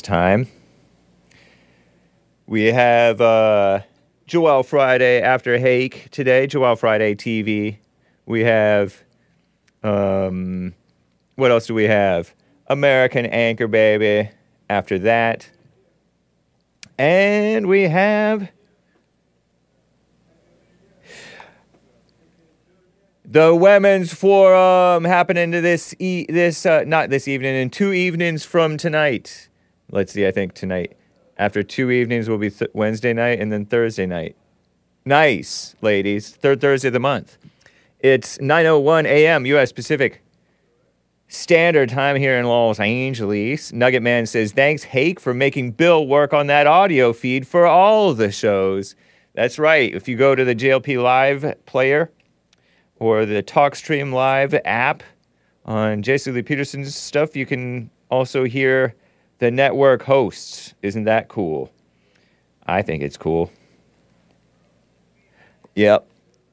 Time. We have uh, Joel Friday after Hake today, Joel Friday TV. We have, um, what else do we have? American Anchor Baby after that. And we have the women's forum happening to this e- this uh, not this evening in two evenings from tonight. Let's see, I think tonight. After two evenings will be th- Wednesday night and then Thursday night. Nice, ladies. Third Thursday of the month. It's 9:01 a.m. U.S. Pacific Standard Time here in Los Angeles. Nugget Man says, "Thanks, Hake, for making Bill work on that audio feed for all the shows." That's right. If you go to the JLP Live player or the TalkStream Live app on Jesse Lee Peterson's stuff, you can also hear the network hosts. Isn't that cool? I think it's cool. Yep.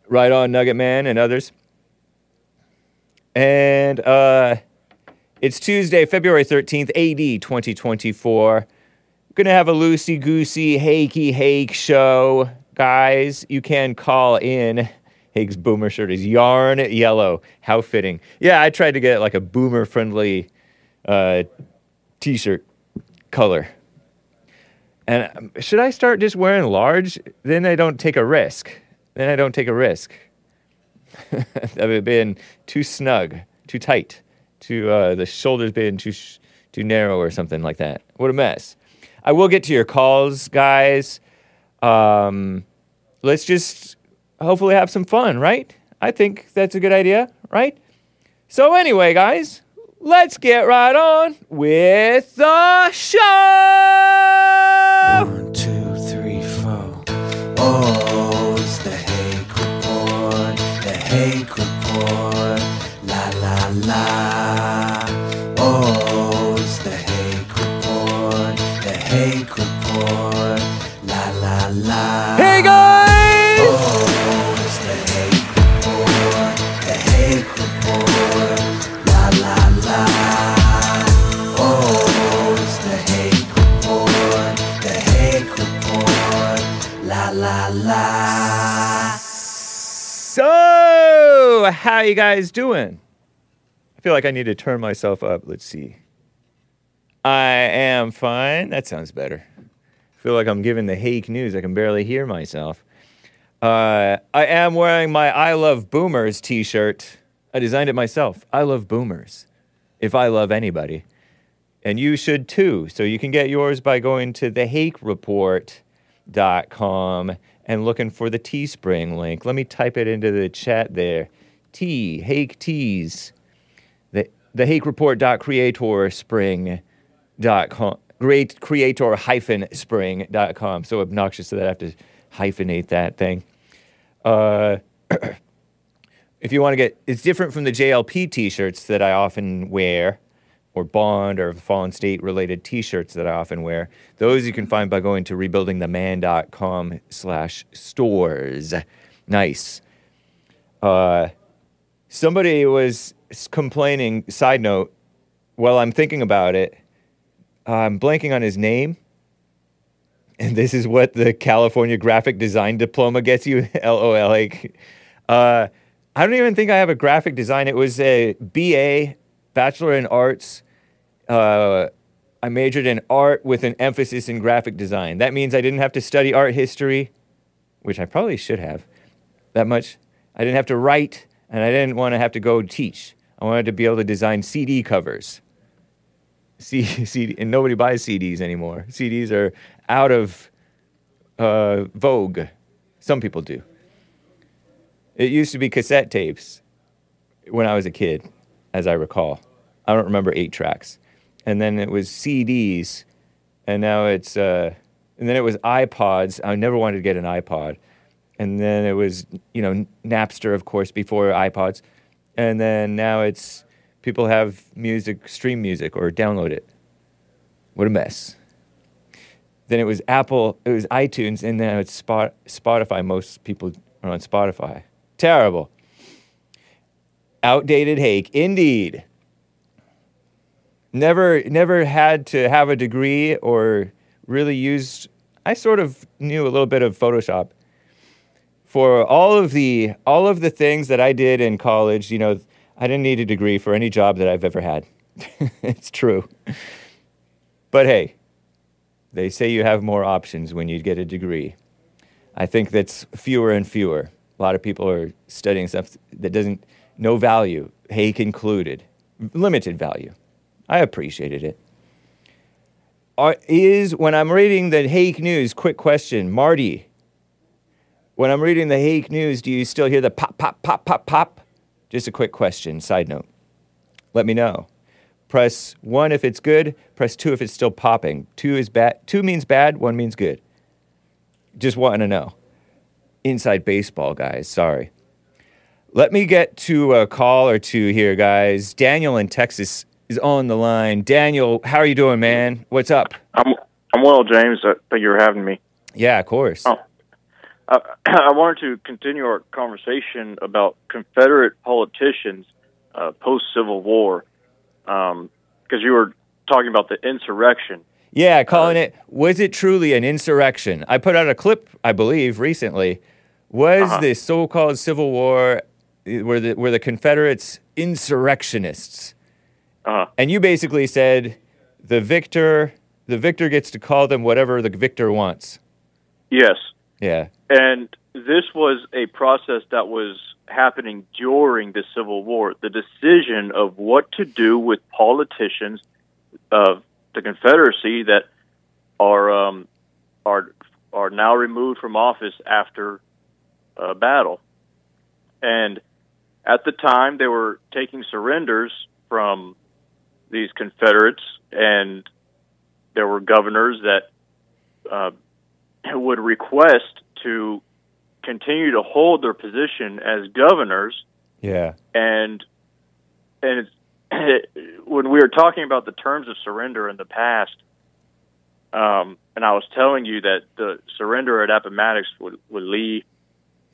Right on, Nugget Man and others. And uh, it's Tuesday, February 13th, AD 2024. Gonna have a loosey goosey, hakey hake show. Guys, you can call in. Hake's boomer shirt is yarn yellow. How fitting. Yeah, I tried to get like a boomer friendly uh, t shirt color. And should I start just wearing large? Then I don't take a risk. Then I don't take a risk. of it being too snug, too tight, too uh, the shoulders being too sh- too narrow or something like that. What a mess. I will get to your calls, guys. Um, let's just hopefully have some fun, right? I think that's a good idea, right? So anyway, guys, let's get right on with the show. One, two, three, four. Oh, it's the Hake Report. The Hake Report. La la la. Oh, it's the Hake Report. The Hake Report. La la la. How you guys doing? I feel like I need to turn myself up. Let's see. I am fine. That sounds better. I feel like I'm giving the Hake news. I can barely hear myself. Uh, I am wearing my I Love Boomers t shirt. I designed it myself. I love boomers. If I love anybody. And you should too. So you can get yours by going to thehakereport.com and looking for the Teespring link. Let me type it into the chat there. T, Hake Tees. The, the hakereport.creatorspring.com. Great creator hyphen spring.com. So obnoxious that I have to hyphenate that thing. Uh, if you want to get, it's different from the JLP t-shirts that I often wear, or Bond or Fallen State related t-shirts that I often wear. Those you can find by going to rebuildingtheman.com slash stores. Nice. Uh, somebody was complaining, side note, while I'm thinking about it, I'm blanking on his name. And this is what the California Graphic Design Diploma gets you. LOL. Like, uh, I don't even think I have a graphic design. It was a BA, Bachelor in Arts. Uh, I majored in art with an emphasis in graphic design. That means I didn't have to study art history, which I probably should have that much. I didn't have to write, and I didn't want to have to go teach. I wanted to be able to design CD covers. C- CD, and nobody buys CDs anymore. CDs are out of uh, vogue. Some people do. It used to be cassette tapes when I was a kid, as I recall. I don't remember eight tracks. And then it was CDs, and now it's, uh, and then it was iPods. I never wanted to get an iPod. And then it was, you know, Napster, of course, before iPods. And then now it's people have music, stream music, or download it. What a mess. Then it was Apple, it was iTunes, and now it's Spot, Spotify. Most people are on Spotify. Terrible. Outdated hake, indeed. never never had to have a degree or really used. I sort of knew a little bit of Photoshop. For all of the all of the things that I did in college, you know, I didn't need a degree for any job that I've ever had. it's true. But hey, they say you have more options when you get a degree. I think that's fewer and fewer. A lot of people are studying stuff that doesn't no value, Hake included, limited value. I appreciated it. Are, is when I'm reading the Hake News, quick question, Marty. When I'm reading the Hake News, do you still hear the pop, pop, pop, pop, pop? Just a quick question, side note. Let me know. Press one if it's good, press two if it's still popping. Two is bad two means bad, one means good. Just want to know. Inside baseball, guys, sorry. Let me get to a call or two here, guys. Daniel in Texas is on the line. Daniel, how are you doing, man? What's up? I'm I'm well, James. Uh, thank you for having me. Yeah, of course. Oh. Uh, I wanted to continue our conversation about Confederate politicians uh, post Civil War, because um, you were talking about the insurrection. Yeah, calling uh, it. Was it truly an insurrection? I put out a clip, I believe, recently. Was uh-huh. the so-called Civil War were the were the Confederates insurrectionists? Uh-huh. And you basically said the victor the victor gets to call them whatever the victor wants. Yes. Yeah. And this was a process that was happening during the Civil War. The decision of what to do with politicians of the Confederacy that are um, are are now removed from office after a battle, and at the time they were taking surrenders from these Confederates, and there were governors that uh, would request to continue to hold their position as governors. Yeah, and and when we were talking about the terms of surrender in the past, um, and I was telling you that the surrender at Appomattox with, with Lee,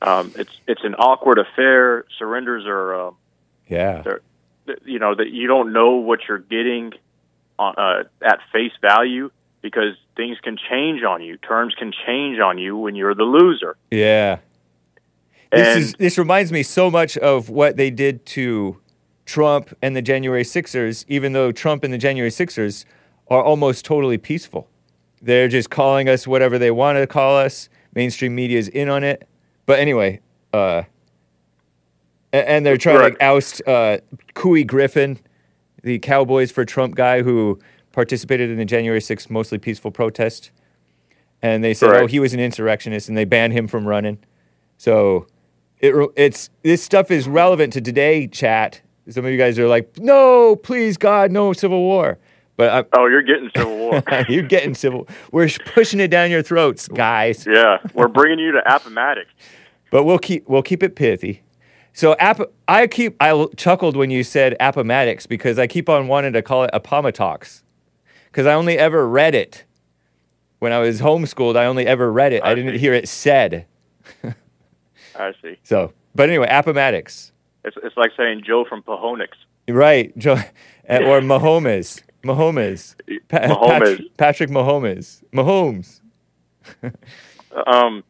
um, it's it's an awkward affair. Surrenders are, uh, yeah, you know that you don't know what you're getting on, uh, at face value because things can change on you. Terms can change on you when you're the loser. Yeah. And this is this reminds me so much of what they did to Trump and the January Sixers, even though Trump and the January Sixers are almost totally peaceful. They're just calling us whatever they want to call us. Mainstream media is in on it. But anyway, uh, and they're trying Right. to oust uh, Couy Griffin, the Cowboys for Trump guy who participated in the January 6th mostly peaceful protest. And they said, Right. oh, he was an insurrectionist, and they banned him from running. So it, it's this stuff is relevant to today, chat. Some of you guys are like, no, please, God, no civil war. But i oh, you're getting Civil War. You're getting civil. We're pushing it down your throats, guys. yeah, we're bringing you to Appomattox. But we'll keep we'll keep it pithy. So App, I keep I chuckled when you said Appomattox because I keep on wanting to call it Appomattox because I only ever read it when I was homeschooled. I only ever read it. I, I didn't see. hear it said. I see. So, but anyway, Appomattox, It's it's like saying Joe from Pahonix. right? Jo- uh, or Mahomes, Mahomes, Pa- Mahomes. Patrick, Patrick Mahomes, Mahomes. Um,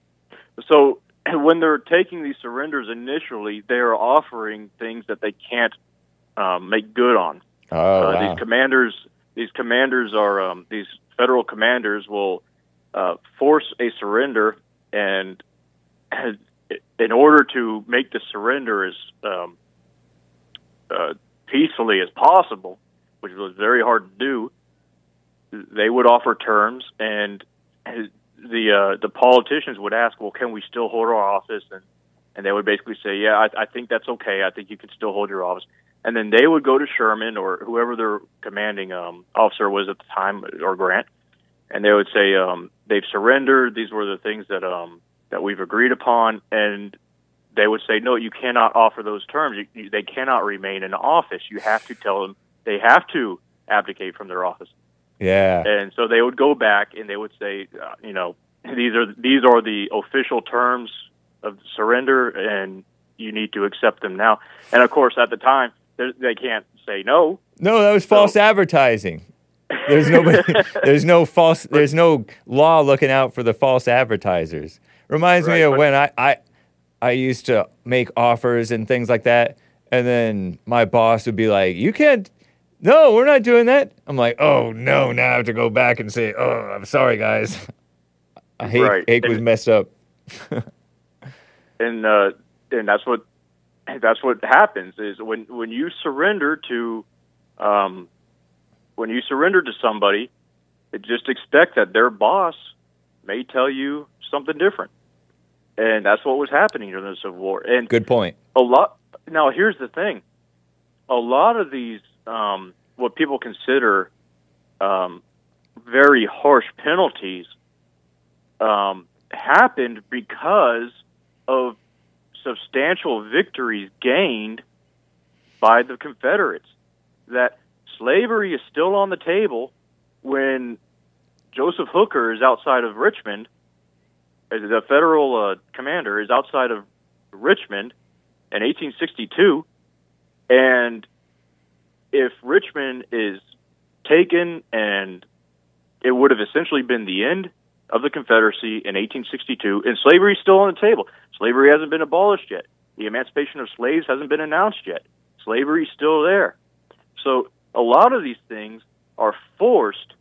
so when they're taking these surrenders initially, they are offering things that they can't um, make good on. Oh uh, wow. These commanders, these commanders are um, these federal commanders will uh, force a surrender, and in order to make the surrender as um, uh, peacefully as possible, which was very hard to do, they would offer terms, and the uh, the politicians would ask, "Well, can we still hold our office?" and and they would basically say, "Yeah, I, I think that's okay. I think you can still hold your office." And then they would go to Sherman or whoever their commanding um, officer was at the time, or Grant, and they would say um, they've surrendered. These were the things that um, that we've agreed upon, and they would say, "No, you cannot offer those terms. You, you, they cannot remain in office. You have to tell them they have to abdicate from their office." yeah. and so they would go back and they would say, uh, you know, these are these are the official terms of surrender, and you need to accept them now. And of course, at the time, they they can't say no. No, that was false advertising. There's no, there's no false, there's no law looking out for the false advertisers. Reminds me of when I, I, I used to make offers and things like that, and then my boss would be like, "You can't, no, we're not doing that." I'm like, "Oh no, now I have to go back and say, oh, I'm sorry, guys. I hate, Right. hate was messed up." and uh, and that's what that's what happens is when when you surrender to um, when you surrender to somebody, just expect that their boss may tell you something different, and that's what was happening during the Civil War. And Good point. a lot now here's the thing a lot of these um, what people consider um, very harsh penalties um, happened because of substantial victories gained by the confederates that slavery is still on the table when joseph hooker is outside of richmond the federal uh, commander is outside of richmond in 1862, and if Richmond is taken, and it would have essentially been the end of the Confederacy in 1862, and slavery is still on the table. Slavery hasn't been abolished yet. The emancipation of slaves hasn't been announced yet. Slavery is still there. So a lot of these things are forced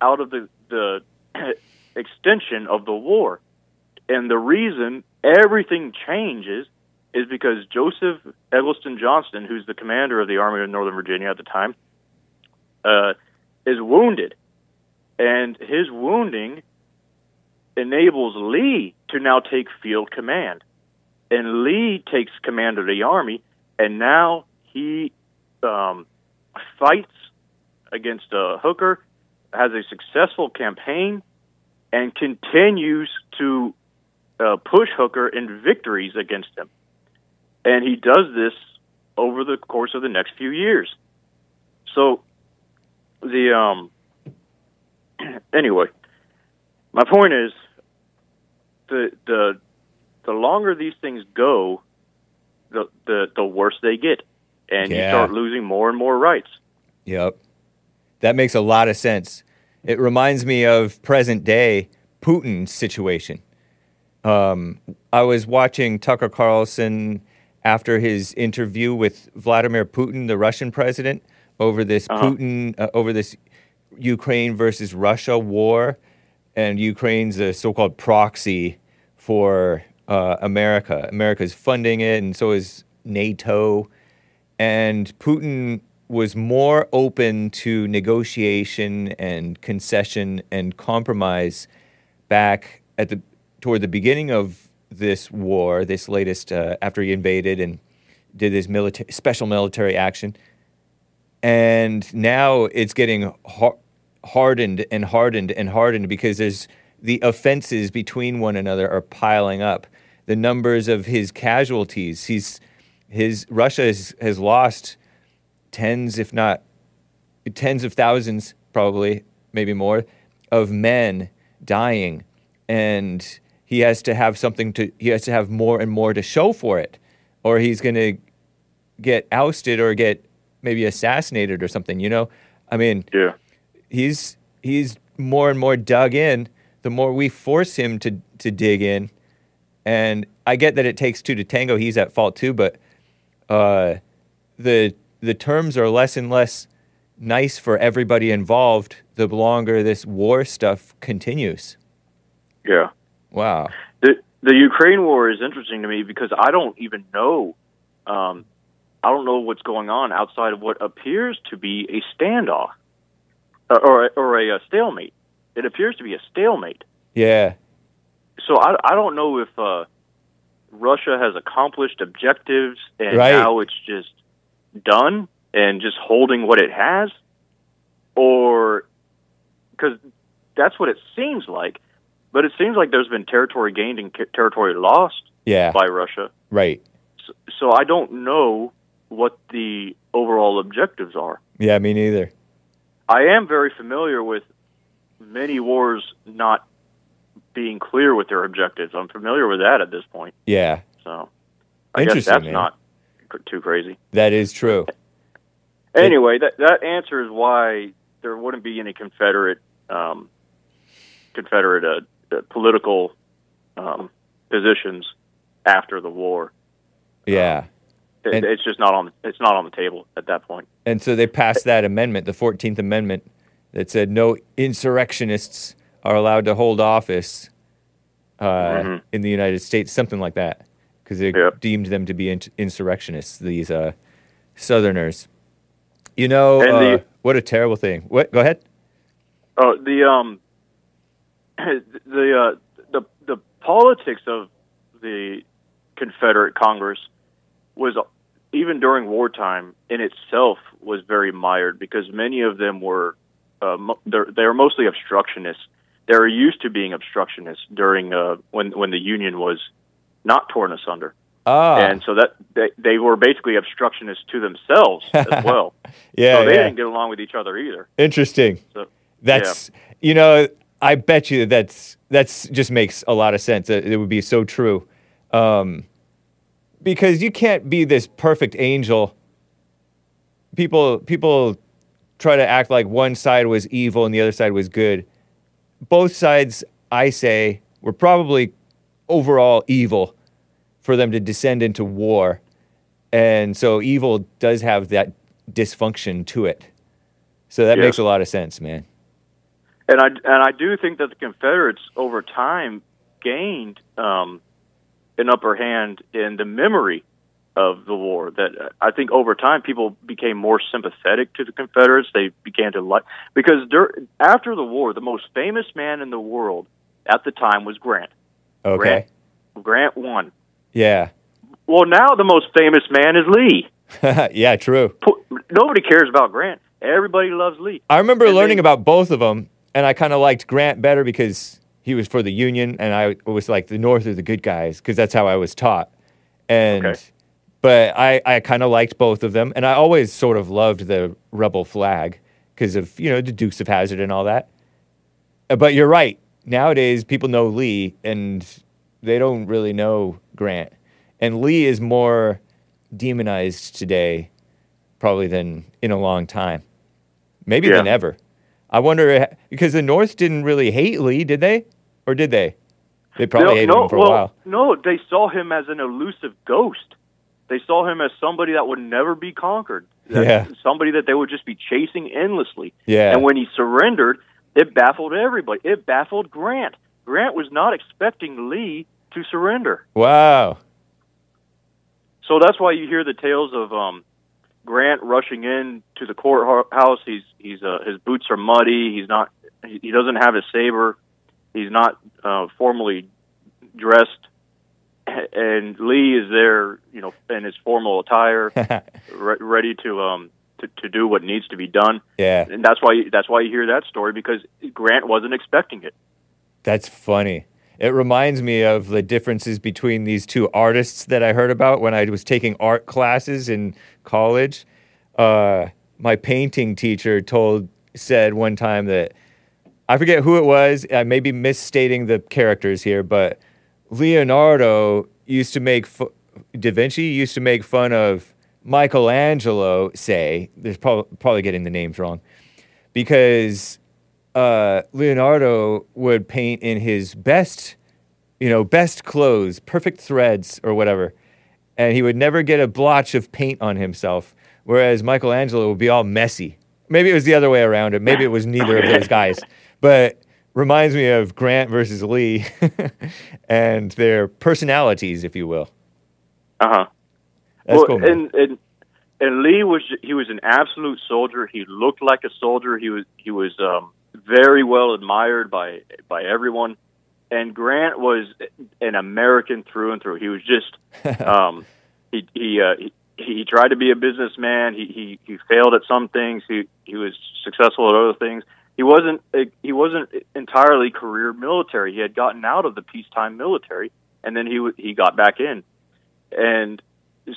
out of the the extension of the war. And the reason everything changes is because Joseph Eggleston Johnston, who's the commander of the Army of Northern Virginia at the time, uh, is wounded. And his wounding enables Lee to now take field command. And Lee takes command of the Army, and now he um, fights against uh, Hooker, has a successful campaign, and continues to uh, push Hooker in victories against him. And he does this over the course of the next few years. So, the um, anyway, my point is the the the longer these things go, the the the worse they get, and you start losing more and more rights. Yep. That makes a lot of sense. It reminds me of present day Putin's situation. Um, I was watching Tucker Carlson after his interview with Vladimir Putin, the Russian president, over this Uh-huh. Putin, uh, over this Ukraine versus Russia war, and Ukraine's a so-called proxy for uh, America. America's funding it, and so is NATO and Putin was more open to negotiation and concession and compromise back at the toward the beginning of this war, this latest uh, after he invaded and did this military special military action, and now it's getting har- hardened and hardened and hardened because there's the offenses between one another are piling up. The numbers of his casualties, he's his Russia has, has lost tens, if not tens of thousands, probably maybe more, of men dying, and he has to have something to he has to have more and more to show for it, or he's going to get ousted or get maybe assassinated or something. You know, I mean, Yeah. He's he's more and more dug in. The more we force him to to dig in, and I get that it takes two to tango. He's at fault too, but uh, the the terms are less and less nice for everybody involved. The longer this war stuff continues. Yeah. Wow. The the Ukraine war is interesting to me because I don't even know um, I don't know what's going on outside of what appears to be a standoff uh, or a, or a, uh stalemate. It appears to be a stalemate. Yeah. So I, I don't know if uh, Russia has accomplished objectives and Right. now it's just done and just holding what it has, or because that's what it seems like. But it seems like there's been territory gained and territory lost Yeah. by Russia. Right. So, so I don't know what the overall objectives are. Yeah. Me neither. I am very familiar with many wars not being clear with their objectives. I'm familiar with that at this point. Yeah. So I guess Interesting, that's man. not too crazy. That is true. Anyway, that that answers why there wouldn't be any Confederate um, Confederate uh, uh, political um, positions after the war. Yeah. It, And- it's just not on. It's not on the table at that point. And so they passed that amendment, the 14th Amendment, that said no insurrectionists are allowed to hold office uh, Mhm. in the United States, something like that, because they Yep. deemed them to be in- insurrectionists, these uh, Southerners. You know, And uh, the- what a terrible thing. What? Go ahead. Oh, the um, the uh, the the politics of the Confederate Congress was even during wartime in itself was very mired because many of them were uh, they're, they were mostly obstructionists. They were used to being obstructionists during uh, when when the Union was not torn asunder, Ah, and so that they, they were basically obstructionists to themselves as well. yeah, so they yeah. didn't get along with each other either. Interesting. So That's you know, I bet you that's that's just makes a lot of sense. It, it would be so true, um, because you can't be this perfect angel. People people try to act like one side was evil and the other side was good. Both sides, I say, were probably overall evil for them to descend into war, and so evil does have that dysfunction to it. So that Yes. makes a lot of sense, man. and I and I do think that the Confederates over time gained um, an upper hand in the memory of the war. That uh, I think over time people became more sympathetic to the Confederates. They began to like because dur- after the war, the most famous man in the world at the time was Grant. Okay. Grant won. Yeah. Well, now the most famous man is Lee. yeah, true. Nobody cares about Grant. Everybody loves Lee. I remember And learning they- about both of them, and I kind of liked Grant better because he was for the Union, and I was like the North are the good guys because that's how I was taught. And Okay. but I I kind of liked both of them, and I always sort of loved the rebel flag because of you know the Dukes of Hazzard and all that. But you're right. Nowadays, people know Lee, and they don't really know Grant. And Lee is more demonized today, probably than in a long time, maybe Yeah. than ever. I wonder because the North didn't really hate Lee, did they? Or did they? They probably no, hated no, him for well, a while. No, they saw him as an elusive ghost. They saw him as somebody that would never be conquered. Yeah. Somebody that they would just be chasing endlessly. Yeah. And when he surrendered, it baffled everybody. It baffled Grant. Grant was not expecting Lee to surrender. Wow. So that's why you hear the tales of um, Grant rushing in to the courthouse. He's he's uh, his boots are muddy. He's not. He he doesn't have his saber. He's not uh, formally dressed. And Lee is there, you know, in his formal attire, re- ready to um to, to do what needs to be done. yeah. And that's why that's why you hear that story because Grant wasn't expecting it. That's funny. It reminds me of the differences between these two artists that I heard about when I was taking art classes in college. Uh, my painting teacher told said one time that I forget who it was. I may be misstating the characters here, but Leonardo used to make fu- Da Vinci used to make fun of Michelangelo. Say, there's probably probably getting the names wrong, because uh, Leonardo would paint in his best, you know, best clothes, perfect threads or whatever, and he would never get a blotch of paint on himself. Whereas Michelangelo would be all messy. Maybe it was the other way around, or maybe it was neither of those guys. But reminds me of Grant versus Lee and their personalities, if you will. Uh huh. That's well, cool. man. and and and Lee was he was an absolute soldier. He looked like a soldier. He was he was um, very well admired by by everyone. And Grant was an American through and through. He was just um, he he, uh, he he tried to be a businessman. He he he failed at some things. He he was successful at other things. He wasn't he wasn't entirely career military. He had gotten out of the peacetime military, and then he he got back in, and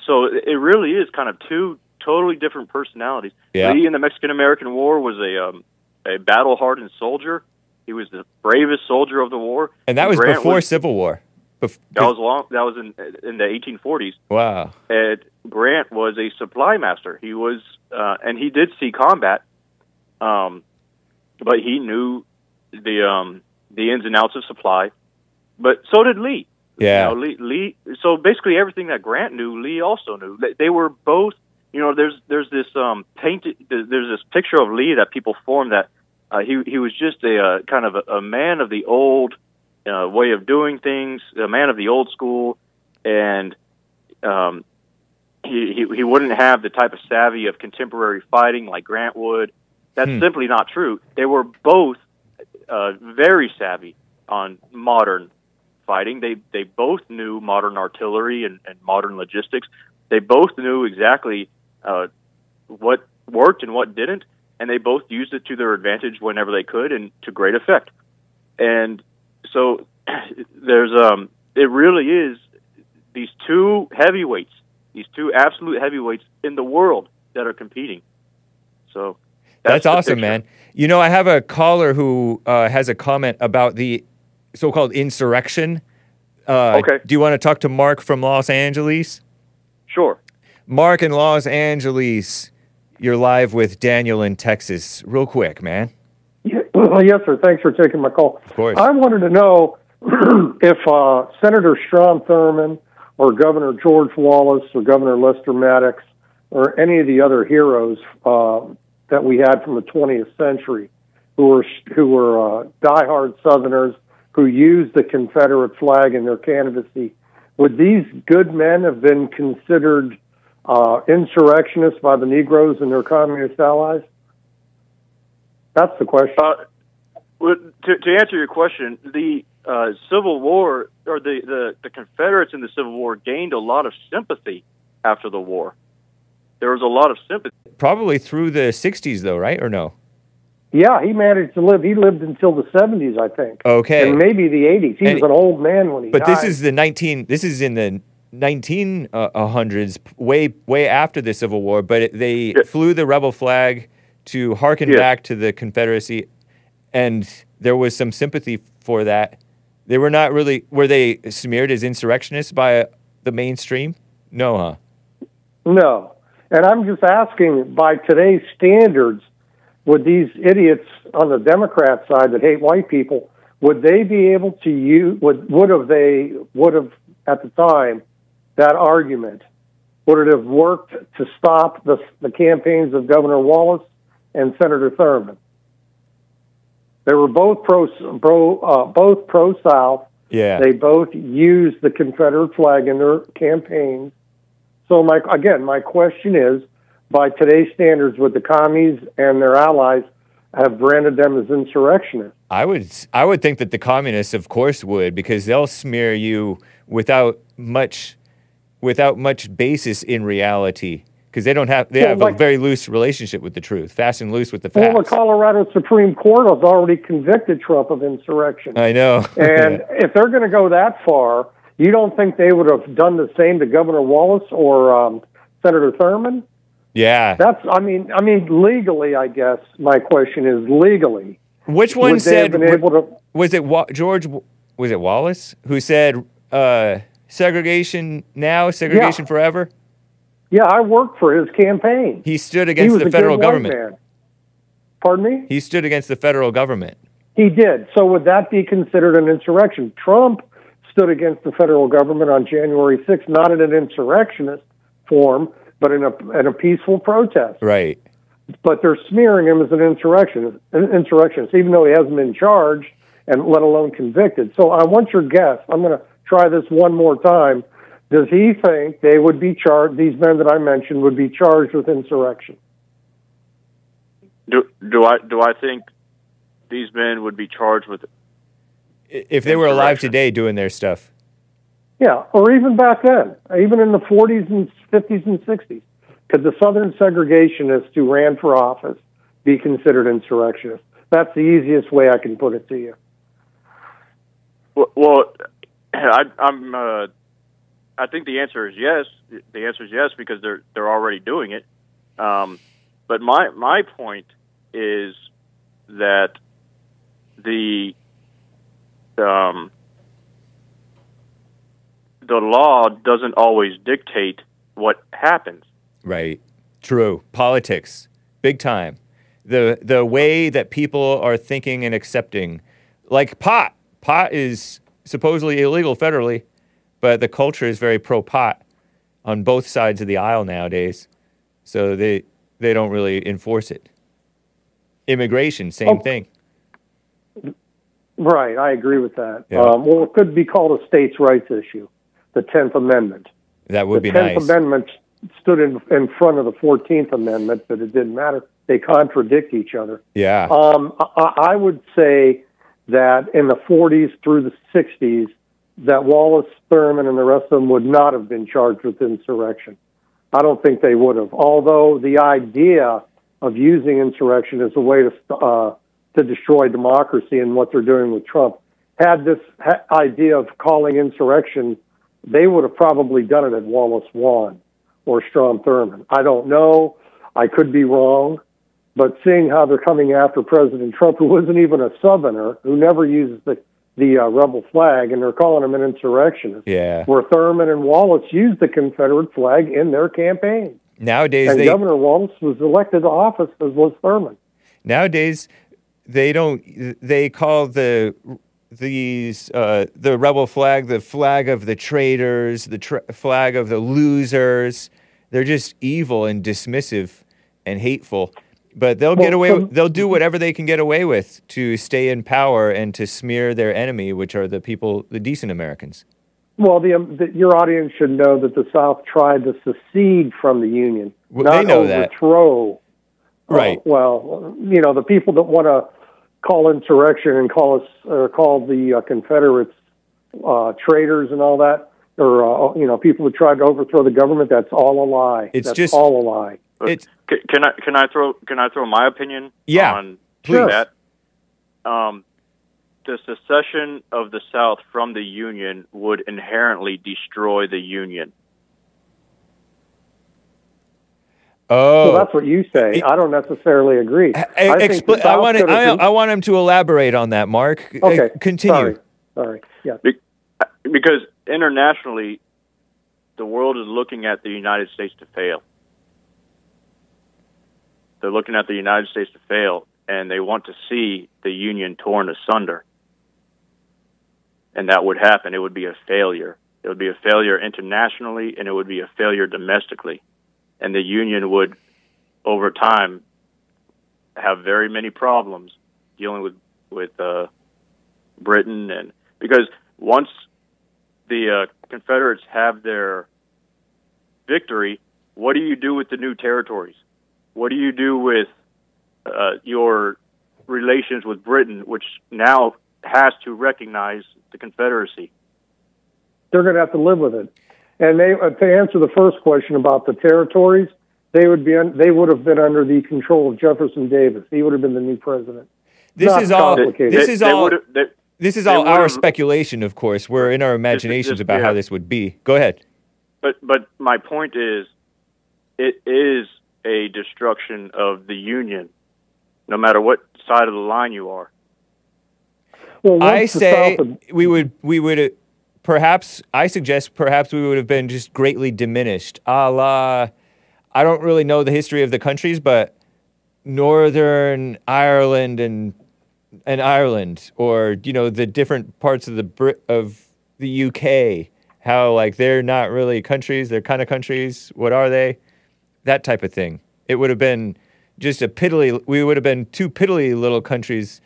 so it really is kind of two totally different personalities. Yeah. Lee in the Mexican American War was a um, a battle hardened soldier. He was the bravest soldier of the war. and that was Grant before Civil War. Bef- That was long. That was in in the 1840s. wow. And Grant was a supply master. He was, uh, and he did see combat, um, but he knew the um, the ins and outs of supply. But so did Lee. Yeah. You know, Lee, Lee. So basically, everything that Grant knew, Lee also knew. They, they were both. You know, there's there's this um, painted. There's this picture of Lee that people form that uh, he he was just a uh, kind of a, a man of the old uh, way of doing things, a man of the old school, and um, he, he he wouldn't have the type of savvy of contemporary fighting like Grant would. That's Hmm. simply not true. They were both uh, very savvy on modern fighting. They they both knew modern artillery and, and modern logistics. They both knew exactly uh, what worked and what didn't, and they both used it to their advantage whenever they could and to great effect. And so there's um it really is these two heavyweights, these two absolute heavyweights in the world that are competing. So That's, the awesome, picture. man. You know, I have a caller who uh, has a comment about the so-called insurrection. Uh, Okay. Do you want to talk to Mark from Los Angeles? Sure. Mark in Los Angeles, you're live with Daniel in Texas. Real quick, man. Yeah, well, yes, sir. Thanks for taking my call. Of course. I wanted to know if uh, Senator Strom Thurmond or Governor George Wallace or Governor Lester Maddox or any of the other heroes uh, that we had from the 20th century who were who were uh, diehard Southerners who used the Confederate flag in their candidacy, would these good men have been considered uh, insurrectionists by the Negroes and their communist allies? That's the question. Uh, well, to, to answer your question, the uh, Civil War or the, the, the Confederates in the Civil War gained a lot of sympathy after the war. There was a lot of sympathy. Probably through the 60s, though, right? Or no? Yeah, he managed to live. He lived until the seventies, I think, Okay. and maybe the eighties. He And- was an old man when he But died. this is the 19. This is in the 1900s, uh, way way after the Civil War. But it, they Yeah. flew the rebel flag to harken Yeah. back to the Confederacy, and there was some sympathy for that. They were not really. Were they smeared as insurrectionists by uh, the mainstream? No, huh? no. And I'm just asking, by today's standards, would these idiots on the Democrat side that hate white people would they be able to use? Would would have they would have at the time that argument? Would it have worked to stop the the campaigns of Governor Wallace and Senator Thurmond? They were both pro pro uh, both pro South. Yeah. They both used the Confederate flag in their campaigns. So, my again, my question is: by today's standards, would the commies and their allies have branded them as insurrectionists? I would I would think that the communists, of course, would because they'll smear you without much without much basis in reality because they don't have they Well, have like- a very loose relationship with the truth, fast and loose with the Well, the. Colorado Supreme Court has already convicted Trump of insurrection, I know. and if they're going to go that far, you don't think they would have done the same to Governor Wallace or um, Senator Thurman? yeah. That's, I mean, I mean, legally, I guess my question is legally. Which one would they have said to? was it Wa- George was it Wallace who said uh, segregation now, segregation forever? Yeah, I worked for his campaign. He stood against was the federal government. man. Pardon me? He stood against the federal government. He did. So would that be considered an insurrection? Trump stood against the federal government on January 6th, not in an insurrectionist form, but in a in a peaceful protest. Right. But they're smearing him as an insurrectionist, an insurrectionist, even though he hasn't been charged and let alone convicted. So I want your guess. I'm going to try this one more time. Does he think they would be charged? These men that I mentioned would be charged with insurrection? Do, do I do I think these men would be charged with I- If they were alive today doing their stuff. Yeah, or even back then, even in the 40s and 50s and 60s, could the Southern segregationists who ran for office be considered insurrectionists? That's the easiest way I can put it to you. Well, well I, I'm. Uh, I think the answer is yes. The answer is yes because they're they're already doing it. Um, but my my point is that the um, the law doesn't always dictate what happens. Right. True. Politics, big time. The the way that people are thinking and accepting, like pot. Pot is supposedly illegal federally, but the culture is very pro pot on both sides of the aisle nowadays. So they they don't really enforce it. Immigration, same Oh. thing. Right, I agree with that. Yeah. Um, well, it could be called a states' rights issue, the Tenth Amendment. That would be the Tenth nice. Amendment stood in, in front of the Fourteenth Amendment, but it didn't matter. They contradict each other. Yeah. Um, I, I would say that in the 40s through the 60s, that Wallace, Thurman, and the rest of them would not have been charged with insurrection. I don't think they would have. Although the idea of using insurrection as a way to uh, to destroy democracy and what they're doing with Trump, had this ha- idea of calling insurrection, they would have probably done it at Wallace One or Strom Thurmond. I don't know. I could be wrong. But seeing how they're coming after President Trump, who wasn't even a Southerner, who never uses the the uh, rebel flag, and they're calling him an insurrectionist, yeah. where Thurman and Wallace used the Confederate flag in their campaign, Nowadays and they Governor Wallace was elected to office as was Thurman. nowadays they don't they call the these uh, the rebel flag the flag of the traitors the tra- flag of the losers they're just evil and dismissive and hateful but they'll get away they'll do whatever they can get away with to stay in power and to smear their enemy which are the people the decent americans Well, the, um, the your audience should know that the South tried to secede from the Union, Well, not they know that. overthrow. Uh, Right. well, you know, the people that want to call insurrection and call us or call the uh, Confederates uh, traitors and all that, or uh, you know, people who tried to overthrow the government. That's all a lie. It's that's just- all a lie. it's C- Can I can I throw can I throw my opinion Yeah, on please. that? Um, the secession of the South from the Union would inherently destroy the Union. Oh So that's what you say. I don't necessarily agree. I, I expl- I want could I, I want him to elaborate on that mark Uh, Okay, continue Sorry. Sorry. Yeah. Be- because internationally, the world is looking at the United States to fail. They're looking at the United States to fail, and they want to see the Union torn asunder. And that would happen. It would be a failure. It would be a failure internationally, and it would be a failure domestically. And the Union would, over time, have very many problems dealing with with uh, Britain, and because once the uh, Confederates have their victory, what do you do with the new territories? What do you do with uh, your relations with Britain, which now has to recognize the Confederacy? they're going to have to live with it. And they, uh, to answer the first question about the territories, they would be, un, they would have been under the control of Jefferson Davis. He would have been the new president. this Not is all this is all This is all our speculation, of course. We're in our imaginations just- about how this would be. Go ahead. But but my point is, it is a destruction of the Union, no matter what side of the line you are. Well, I say South we would we would uh, perhaps I suggest perhaps we would have been just greatly diminished. A la, I don't really know the history of the countries, but Northern Ireland and and Ireland, or you know the different parts of the Brit of the UK, how like they're not really countries, they're kind of countries. What are they? That type of thing. It would have been just a piddly. We would have been two piddly little countries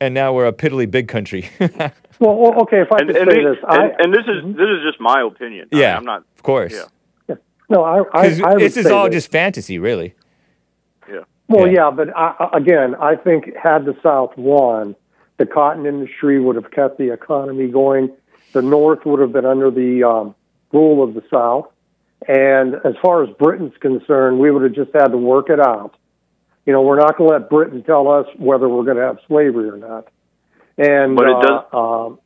and now we're a piddly big country. well, well, okay, if I And, could and, say the- this, I, and, and this is this is just my opinion. Yeah, I'm not. of course. Yeah. no, I, I, 'Cause I this is all this. just fantasy, really. Yeah. Well, Yeah. yeah, but I, I- again, I think had the South won, the cotton industry would have kept the economy going. The North would have been under the um, rule of the South, and as far as Britain's concerned, we would have just had to work it out. You know, we're not going to let Britain tell us whether we're going to have slavery or not. And But it uh, does- Um,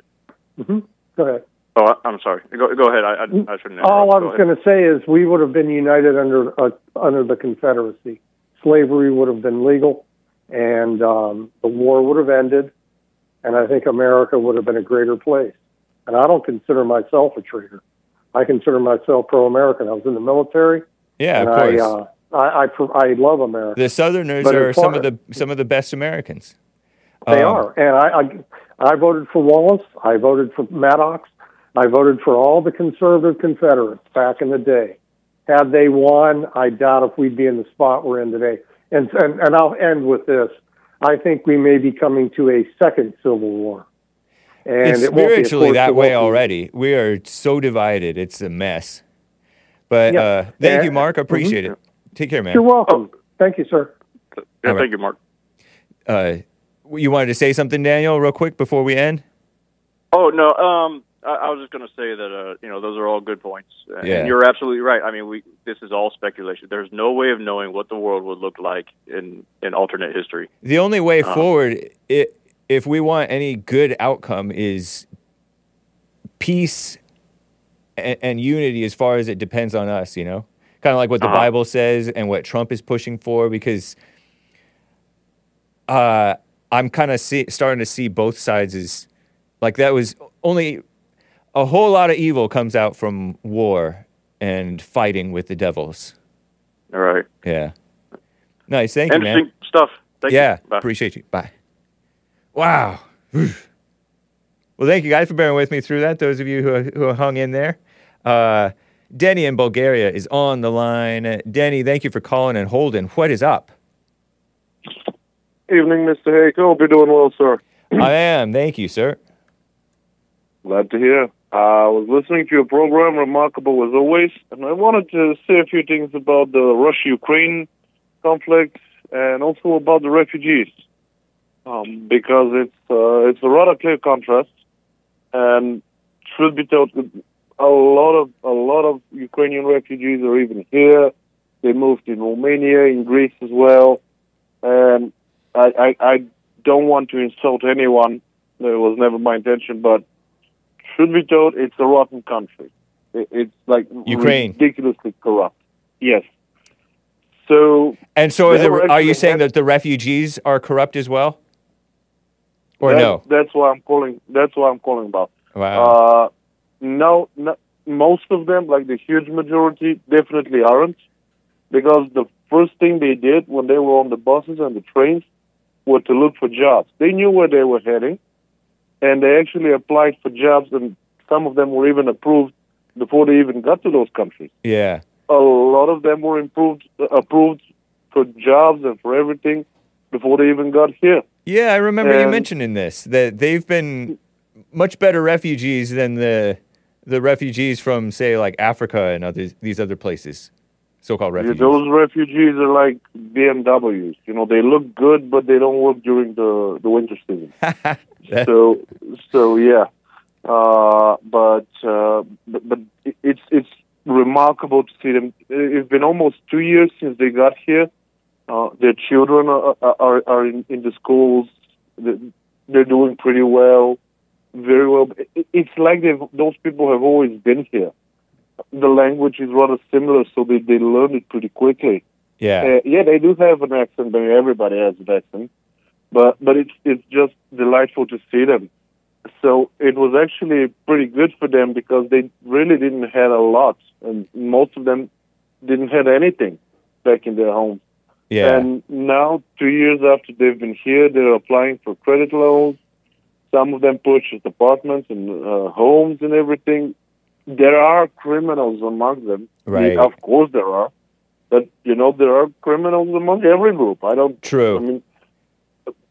mhm. Go ahead. Oh, I- I'm sorry. Go, go ahead. I, I, I shouldn't. All I was going to say is we would have been united under uh, under the Confederacy. Slavery would have been legal, and um, the war would have ended, and I think America would have been a greater place. and I don't consider myself a traitor. I consider myself pro-American. I was in the military, Yeah, and of I, course. uh, I, I pr- I love America. the Southerners but are as some of the some of the best Americans. They Um, are, and I, I I voted for Wallace. I voted for Maddox. I voted for all the conservative Confederates back in the day. Had they won, I doubt if we'd be in the spot we're in today. And and, and I'll end with this. I think we may be coming to a second civil war. And it's it won't be, spiritually that way won't be- already. We are so divided; it's a mess. But Yeah. uh, thank Yeah. you, Mark. I appreciate it. Take care, man. You're welcome. Thank you, sir. Yeah, All right. thank you, Mark. Uh, you wanted to say something, Daniel, real quick before we end? Oh no, um, I, I was just going to say that uh, you know those are all good points, and Yeah. you're absolutely right. I mean, we this is all speculation. There's no way of knowing what the world would look like in in alternate history. The only way Uh. forward, i if we want any good outcome, is peace and, and unity as far as it depends on us, you know? Kind of like what the Uh-huh. Bible says and what Trump is pushing for, because uh, I'm kind of starting to see both sides as like that was only a whole lot of evil comes out from war and fighting with the devils. All right, Yeah. Nice. Thank you, man. interesting stuff. Thank yeah, you. Appreciate you. Bye. Wow. well, thank you guys for bearing with me through that. Those of you who who hung in there. Uh, Denny in Bulgaria is on the line. Denny, thank you for calling and holding. What is up? Evening, Mr. Hake. I Hope you're doing well, sir. I am. Thank you, sir. Glad to hear. I was listening to your program, remarkable as always, and I wanted to say a few things about the Russia-Ukraine conflict and also about the refugees, um, because it's uh, it's a rather clear contrast, and truth be told, a lot of a lot of Ukrainian refugees are even here. They moved in Romania, in Greece as well, and I, I, I don't want to insult anyone. It was never my intention, but should be told, it's a rotten country. It, it's like Ukraine. ridiculously corrupt. Yes. So And so, are, the, are you saying that the refugees are corrupt as well, or that- no? That's why I'm calling. That's why I'm calling about. Wow. Uh, no, no, most of them, like the huge majority, definitely aren't, because the first thing they did when they were on the buses and the trains were to look for jobs. They knew where they were heading, and they actually applied for jobs, and some of them were even approved before they even got to those countries. yeah. A lot of them were improved, approved for jobs and for everything before they even got here. Yeah, I remember you And- mentioning this that they've been much better refugees than the the refugees from say like Africa and other these other places, so-called Yeah, refugees. those refugees are like BMWs. You know, they look good, but they don't work during the the winter season. So, so yeah. Uh, but, uh, but but it's it's remarkable to see them. It's been almost two years since they got here. Uh, their children are are, are in, in the schools. They're they're doing pretty well, very well. It's like they've, those people have always been here. The language is rather similar, so they they learn it pretty quickly. yeah. Uh, yeah, they do have an accent. But everybody has an accent, but but it's it's just delightful to see them. So it was actually pretty good for them because they really didn't have a lot, and most of them didn't have anything back in their homes. yeah. And now, two years after they've been here, they're applying for credit loans. Some of them purchased apartments and uh, homes and everything. There are criminals among them. Right. Of course, there are. But, you know, there are criminals among every group. I don't. True. I mean,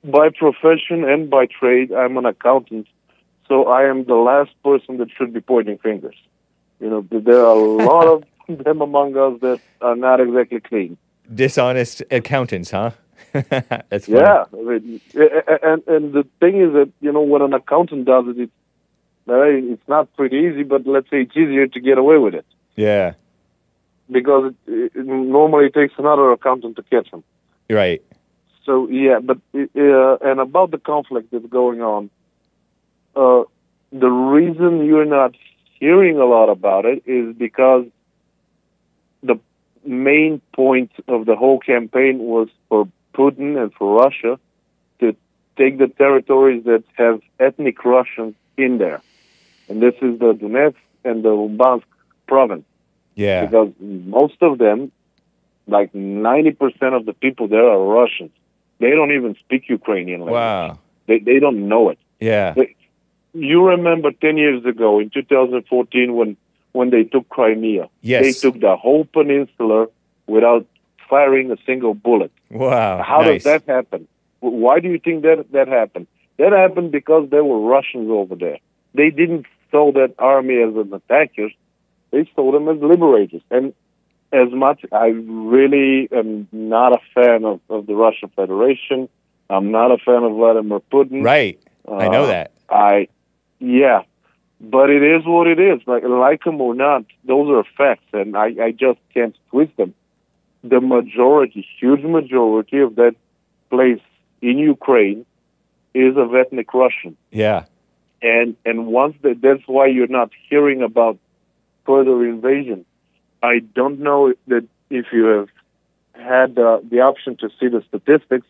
by profession and by trade, I'm an accountant. So I am the last person that should be pointing fingers. You know, there are a lot of them among us that are not exactly clean. Dishonest accountants, huh? That's funny. Yeah, I mean, and and the thing is that you know when an accountant does it, it's uh, it's not pretty easy, but let's say it's easier to get away with it Yeah. because it, it normally takes another accountant to catch them. Right. So yeah, but uh, and about the conflict that's going on, uh, the reason you're not hearing a lot about it is because the main point of the whole campaign was for Putin and for Russia to take the territories that have ethnic Russians in there. And this is the Donetsk and the Luhansk province Yeah. because most of them, like 90% of the people there are Russians. They don't even speak Ukrainian language. Wow. They, they don't know it. Yeah. They- You remember 10 years ago in 2014 when, when they took Crimea. Yes. They took the whole peninsula without firing a single bullet. Wow. How nice. does that happen? Why do you think that that happened? That happened because there were Russians over there. They didn't saw that army as an attackers. They saw them as liberators. And as much, I really am not a fan of, of the Russian Federation. I'm not a fan of Vladimir Putin. Right. I know Uh, that. I, yeah, but it is what it is. Like like them or not, those are facts, and I, I just can't twist them. The majority, huge majority of that place in Ukraine is of ethnic Russian, Yeah. And and once that, that's why you're not hearing about further invasion. I don't know that if you have had uh, the option to see the statistics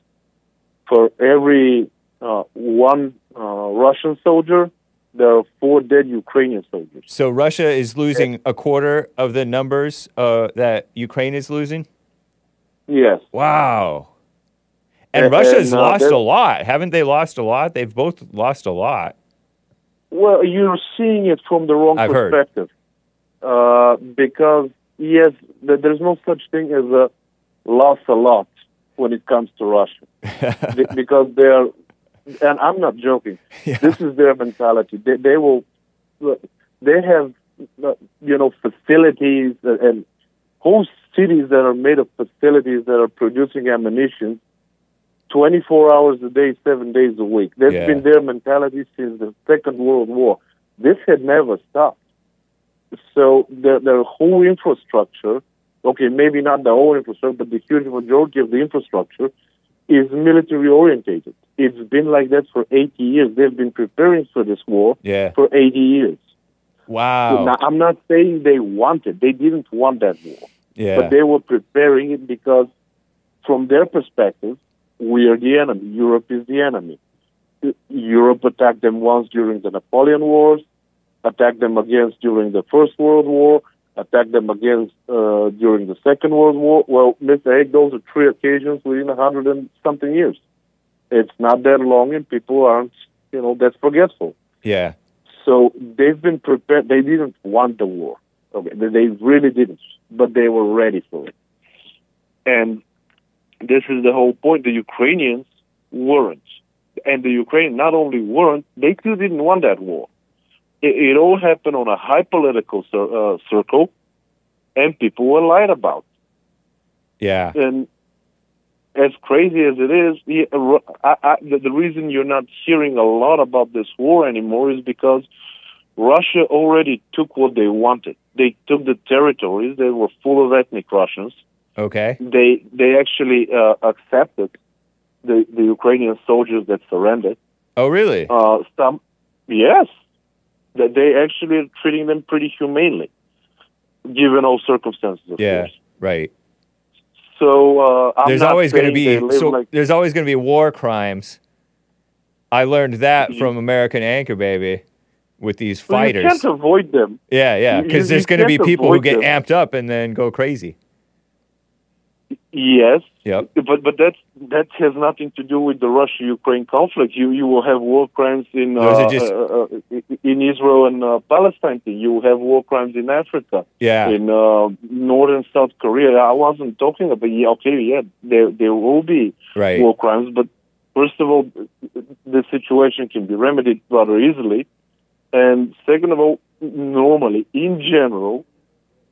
for every uh, one uh, Russian soldier, there are four dead Ukrainian soldiers. So Russia is losing a quarter of the numbers uh, that Ukraine is losing. Yes, Wow. And And- Russia's and, lost a lot. Haven't they lost a lot? They've both lost a lot. Well, you're seeing it from the wrong I've perspective. Uh, because yes, there's no such thing as a loss a lot when it comes to Russia, Be- because they're, and I'm not joking. Yeah. This is their mentality. They, they will, they have, uh, you know, facilities and whole cities that are made of facilities that are producing ammunition 24 hours a day, seven days a week. That's Yeah. been their mentality since the Second World War. This had never stopped. So their, their whole infrastructure, okay, maybe not the whole infrastructure, but the huge majority of the infrastructure is military orientated. It's been like that for 80 years. They've been preparing for this war Yeah. for 80 years. Wow. Now, I'm not saying they want it. They didn't want that war. yeah. But they were preparing it because, from their perspective, we are the enemy. Europe is the enemy. Europe attacked them once during the Napoleon Wars, attacked them against during the First World War, attacked them against uh, during the Second World War. Well, Mr. Hake, those are three occasions within a hundred and something years. It's not that long, and people aren't, you know, that forgetful. yeah. So they've been prepared. They didn't want the war. Okay, they they really didn't, but they were ready for it. And this is the whole point. The Ukrainians weren't, and the Ukraine not only weren't, they too didn't want that war. It, it all happened on a high political cir- uh, circle, and people were lied about. Yeah. And as crazy as it is, the, I, I, the, the reason you're not hearing a lot about this war anymore is because Russia already took what they wanted. They took the territories that were full of ethnic Russians. Okay. They they actually uh, accepted the, the Ukrainian soldiers that surrendered. Oh, really? Uh, some, yes, that they actually are treating them pretty humanely, given all circumstances. Of yeah. course. Right. So uh, I'm there's not always going to be so like there's always going to be war crimes. I learned that You- from American Anchor Baby with these fighters. You can't avoid them. yeah, yeah, because there's going to be people who get them. amped up and then go crazy. Yes, Yep. but but that that has nothing to do with the Russia-Ukraine conflict. You you will have war crimes in uh, just- uh, uh, in Israel and uh, Palestine. You will have war crimes in Africa, Yeah. in uh, North and South Korea. I wasn't talking about. Yeah, okay, yeah, there there will be Right. war crimes, but first of all, the situation can be remedied rather easily, and second of all, normally in general,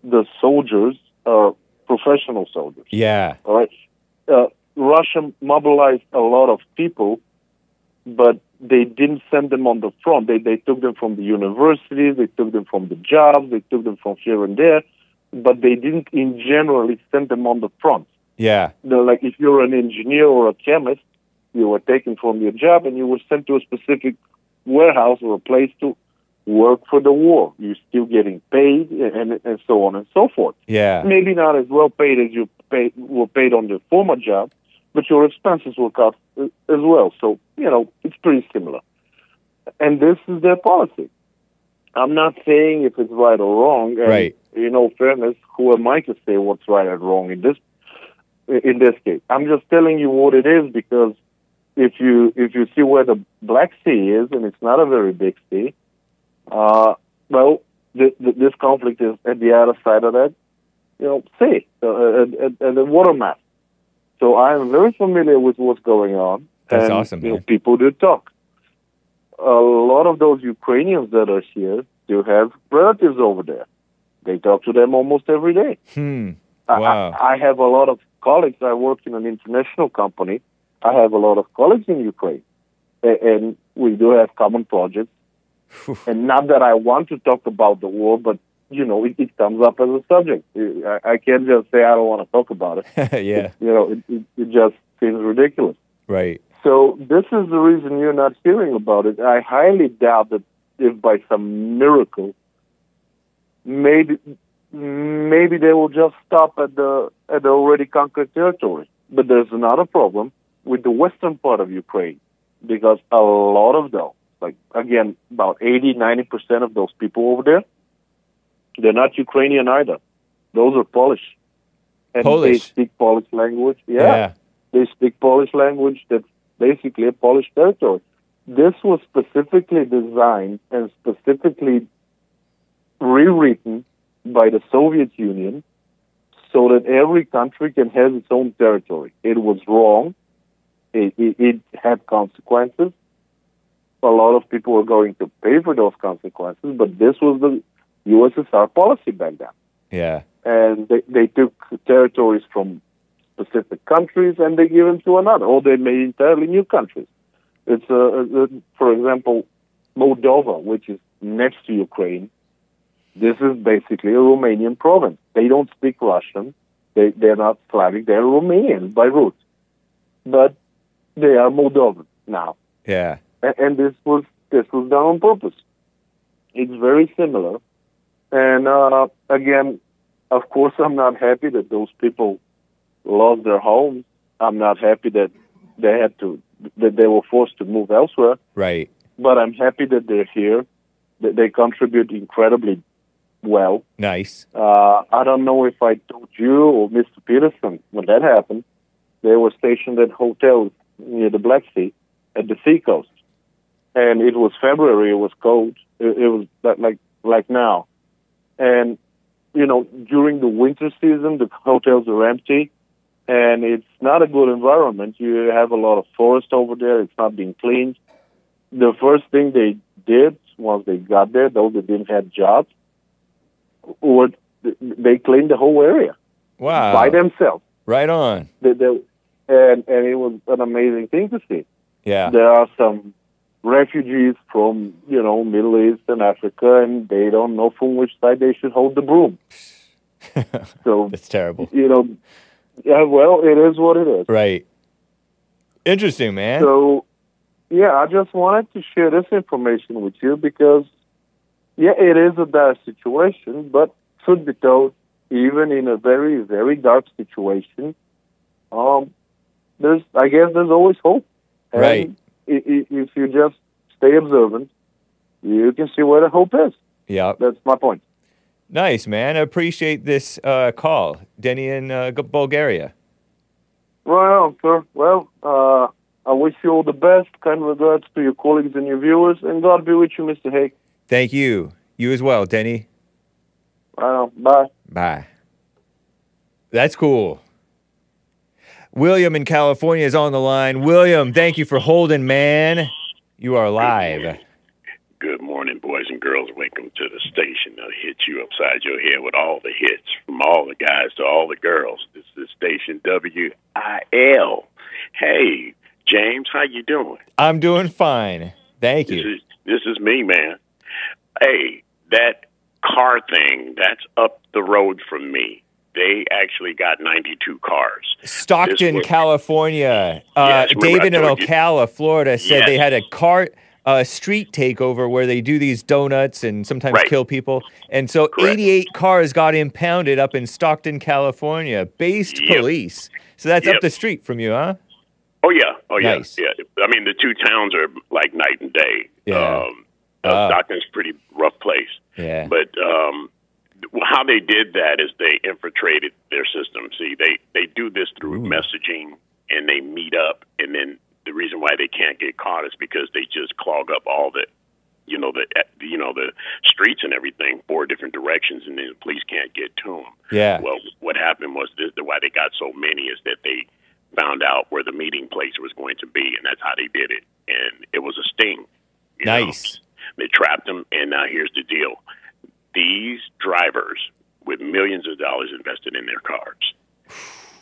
the soldiers are professional soldiers. Yeah. All right. Uh, Russia mobilized a lot of people, but they didn't send them on the front. They they took them from the universities, they took them from the jobs, they took them from here and there, but they didn't in generally send them on the front. Yeah. They're like if you're an engineer or a chemist, you were taken from your job and you were sent to a specific warehouse or a place to work for the war. You're still getting paid and and so on and so forth Yeah. maybe not as well paid as you pay, were paid on the former job, but your expenses will cut uh, as well. So, you know, it's pretty similar. And this is their policy. I'm not saying if it's right or wrong. And, Right. In all fairness, who am I to say what's right and wrong in this in this case? I'm just telling you what it is because if you if you see where the Black Sea is, and it's not a very big sea, uh, well, th- th- this conflict is at the other side of that, you know, sea, uh, at, at, at the water map. So I am very familiar with what's going on. That's and, awesome, you know, people do talk. A lot of those Ukrainians that are here do have relatives over there. They talk to them almost every day. Hmm. Wow. I, I have a lot of colleagues. I work in an international company. I have a lot of colleagues in Ukraine, and we do have common projects. And not that I want to talk about the war, but you know, it, it comes up as a subject. I, I can't just say I don't want to talk about it. yeah. You know, it, it, it just seems ridiculous. Right. So this is the reason you're not hearing about it. I highly doubt that if by some miracle, maybe maybe they will just stop at the at the already conquered territory. But there's another problem with the western part of Ukraine because a lot of those, like again, about 80, 90 percent of those people over there, they're not Ukrainian either. Those are Polish. And they speak Polish language. Yeah. They speak Polish language that's basically a Polish territory. This was specifically designed and specifically rewritten by the Soviet Union so that every country can have its own territory. It was wrong. It, it, it had consequences. A lot of people were going to pay for those consequences, but this was the USSR policy back then Yeah. and they, they took territories from specific countries and they give them to another, or they made entirely new countries. It's, uh, uh, for example, Moldova, which is next to Ukraine. This is basically a Romanian province. They don't speak Russian. They, they're not Slavic. They're Romanian by root. But they are Moldovan now. Yeah. And this was this was done on purpose. It's very similar, and uh, again, of course, I'm not happy that those people lost their homes. I'm not happy that they had to that they were forced to move elsewhere. Right. But I'm happy that they're here. That they contribute incredibly well. Nice. Uh, I don't know if I told you or Mr. Peterson when that happened. They were stationed at hotels near the Black Sea, at the seacoast, and it was February. It was cold. It, it was like like now, and you know during the winter season the hotels are empty, and it's not a good environment. You have a lot of forest over there. It's not being cleaned. The first thing they did once they got there, though they didn't have jobs, or they cleaned the whole area Wow. by themselves. Right on. They, they, and and it was an amazing thing to see. Yeah. There are some refugees from you know Middle East and Africa, and they don't know from which side they should hold the broom. So That's terrible. you know, yeah. Well, it is what it is. Right. Interesting, man. So, yeah, I just wanted to share this information with you because, yeah, it is a dire situation, but should be told, even in a very, very dark situation, um, there's, I guess, there's always hope. And Right. If you just stay observant, you can see where the hope is. yeah. That's my point. Nice, man. I appreciate this uh, call. Denny in uh, Bulgaria. Right on, sir. Well, uh, I wish you all the best. Kind regards to your colleagues and your viewers, and God be with you, Mr. Hake. Thank you. You as well, Denny. Right on. Bye. Bye. That's cool. William in California is on the line. William, thank you for holding, man. You are live. Good morning, boys and girls. Welcome to the station. I'll hit you upside your head with all the hits from all the guys to all the girls. This is station WIL. Hey, James, how you doing? I'm doing fine. Thank This you. is this is me, man. Hey, that car thing, that's up the road from me. They actually got 92 cars. Stockton, was- California. Uh, Yes, David in. Ocala, Florida, said they had a car uh, street takeover where they do these donuts and sometimes Right. kill people. And so Correct. 88 cars got impounded up in Stockton, California. Based Yep. police. So that's up the street from you, huh? Oh yeah, oh yeah, Nice. yeah. I mean, the two towns are like night and day. Yeah. Um, uh. Stockton's pretty rough place. They did that is they infiltrated their system. See, they they do this through messaging, and they meet up, and then the reason why they can't get caught is because they just clog up all the, you know, the you know the streets and everything four different directions, and then the police can't get to them. Yeah. Well, what happened was this, the why they got so many is that they found out where the meeting place was going to be, and that's how they did it. And it was a sting. you know. Nice. They trapped them, and now here's the deal: these drivers with millions of dollars invested in their cars,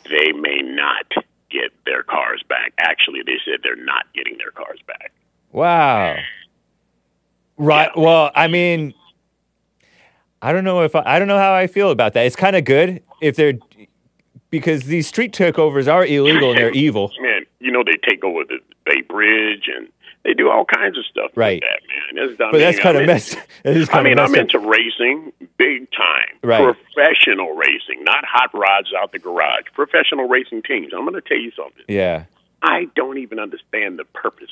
they may not get their cars back. Actually, they said they're not getting their cars back. Wow. Right. Yeah. Well, I mean, I don't know if I, I don't know how I feel about that. It's kind of good if they're because these street takeovers are illegal and they're evil. Man, you know they take over the Bay Bridge and they do all kinds of stuff Right. like that, man. That's, I But that's kind of mean, messed. Is I mean, I'm up. into racing big time. Right. Professional racing, not hot rods out the garage. Professional racing teams. I'm going to tell you something. Yeah. I don't even understand the purpose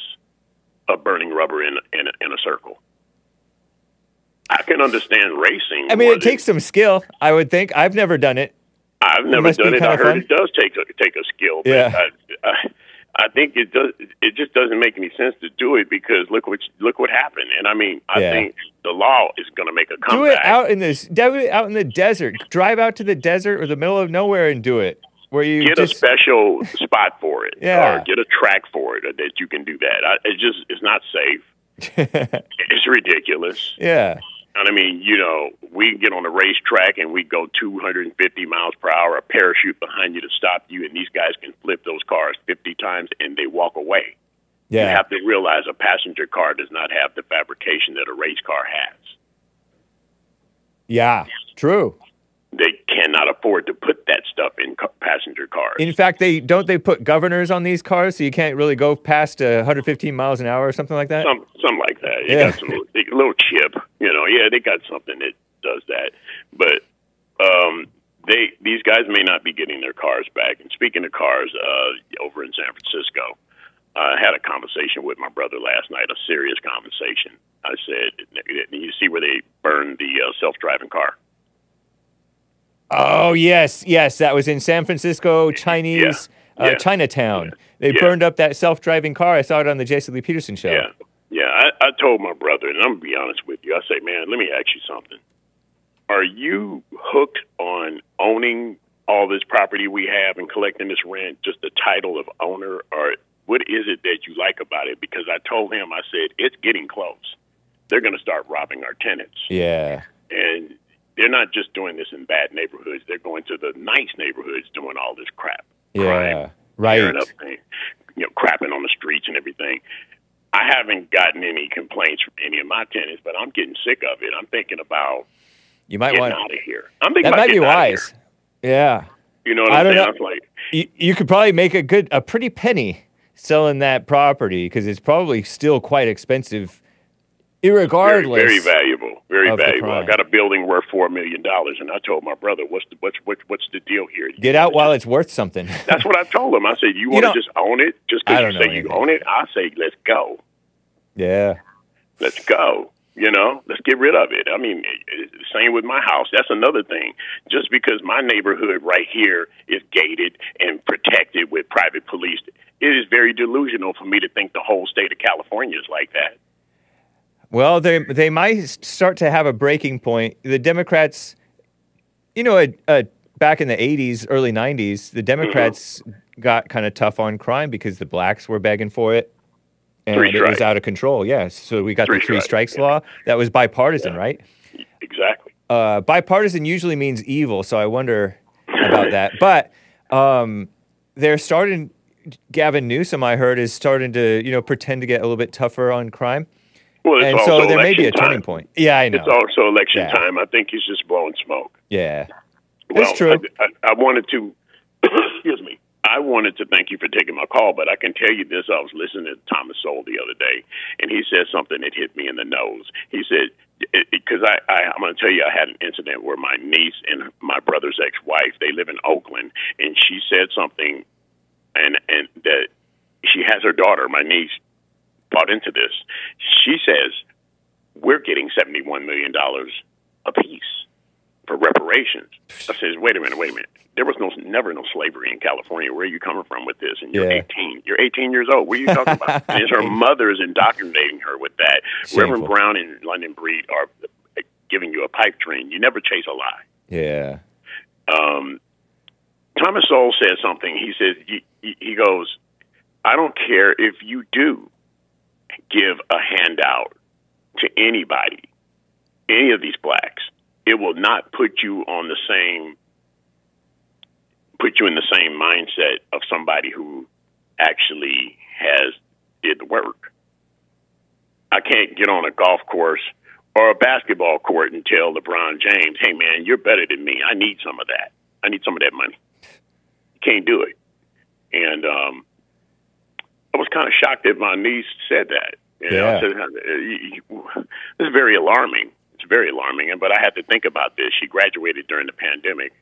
of burning rubber in in a, in a circle. I can understand racing. I mean, it takes some skill. I would think. I've never done it. I've never be done it. I heard fun. it does take a take a skill. But Yeah. I, I, I think it does. It just doesn't make any sense to do it because look what look what happened. And I mean, I Yeah. think the law is going to make a comeback. Do it out in this. Do it out in the desert. Drive out to the desert or the middle of nowhere and do it. Where you get just a special spot for it, Yeah. or get a track for it, uh, that you can do that. I, it just it's not safe. It's ridiculous. yeah. And I mean, you know, we get on a racetrack and we go 250 miles per hour, a parachute behind you to stop you, and these guys can flip those cars 50 times and they walk away. Yeah. You have to realize a passenger car does not have the fabrication that a race car has. Yeah. True. They cannot afford to put that stuff in passenger cars. In fact, they don't they put governors on these cars so you can't really go past uh, 115 miles an hour or something like that. some something like that. You Yeah. got some a little chip, you know. Yeah, they got something that does that, but um, they these guys may not be getting their cars back. And speaking of cars, uh, over in San Francisco, I had a conversation with my brother last night. A serious conversation. I said, "You see where they burned the uh, self-driving car? Oh yes, yes, that was in San Francisco, Chinese Yeah. Uh, Yeah. Chinatown. They Yeah. burned up that self-driving car. I saw it on the Jesse Lee Peterson show. Yeah, yeah. I, I told my brother, and I'm gonna be honest with you. I say, man, let me ask you something. Are you hooked on owning all this property we have and collecting this rent, just the title of owner, or what is it that you like about it? Because I told him, I said, it's getting close. They're going to start robbing our tenants, Yeah. and they're not just doing this in bad neighborhoods. They're going to the nice neighborhoods doing all this crap. Yeah. Crime, Right. up you know, crapping on the streets and everything. I haven't gotten any complaints from any of my tenants, but I'm getting sick of it. I'm thinking about You might getting want out of here. I'm thinking that might be wise. Yeah. You know what I I'm don't saying? know. Like, You, you could probably make a good, a pretty penny selling that property because it's probably still quite expensive, irregardless. very valuable, very valuable. I got a building worth four million dollars, and I told my brother, "What's the what's what's, what's the deal here?" Get out while it's worth something. That's what I told him. I said, "You want to just own it? Just because you say you own it, I say let's go, yeah. let's go." You know, let's get rid of it. I mean, it's the same with my house. That's another thing. Just because my neighborhood right here is gated and protected with private police, it is very delusional for me to think the whole state of California is like that. Well, they they might start to have a breaking point. The Democrats, you know, uh, uh, back in the '80s, early '90s, the Democrats got kind of tough on crime because the blacks were begging for it, and Three it was out of control. Yes, so we got Three the three strikes, strikes law that was bipartisan, right? Exactly. Uh, bipartisan usually means evil, so I wonder about that. But um, they're starting. Gavin Newsom, I heard, is starting to you know pretend to get a little bit tougher on crime, Well, it's and also so there may be a election turning time. point. Yeah, I know. It's also election Yeah. time. I think he's just blowing smoke. yeah. Well, That's true. I, I, I wanted to, excuse me. I wanted to thank you for taking my call, but I can tell you this: I was listening to Thomas Sowell the other day, and he said something that hit me in the nose. He said, "Because I, I, I'm going to tell you, I had an incident where my niece and my brother's ex-wife they live in Oakland, and she said something, and and that she has her daughter, my niece, bought into this. She says we're getting seventy-one million dollars apiece for for reparations. I says, wait a minute, wait a minute. There was no never no slavery in California. Where are you coming from with this? And you're Yeah. 18. You're 18 years old. What are you talking about? and it's her mother is indoctrinating her with that. Shameful. Reverend Brown and London Breed are giving you a pipe dream. You never chase a lie Yeah. um, Thomas Sowell says something. He he, he he goes, I don't care if you do give a handout to anybody, any of these blacks, it will not put you on the same, put you in the same mindset of somebody who actually has did the work. I can't get on a golf course or a basketball court and tell LeBron James, "Hey man, you're better than me. I need some of that. I need some of that money." You can't do it. And um, I was kind of shocked that my niece said that. You Yeah. I said, "Uh, you- you- "This is very alarming. It's very alarming." And but I had to think about this. She graduated during the pandemic.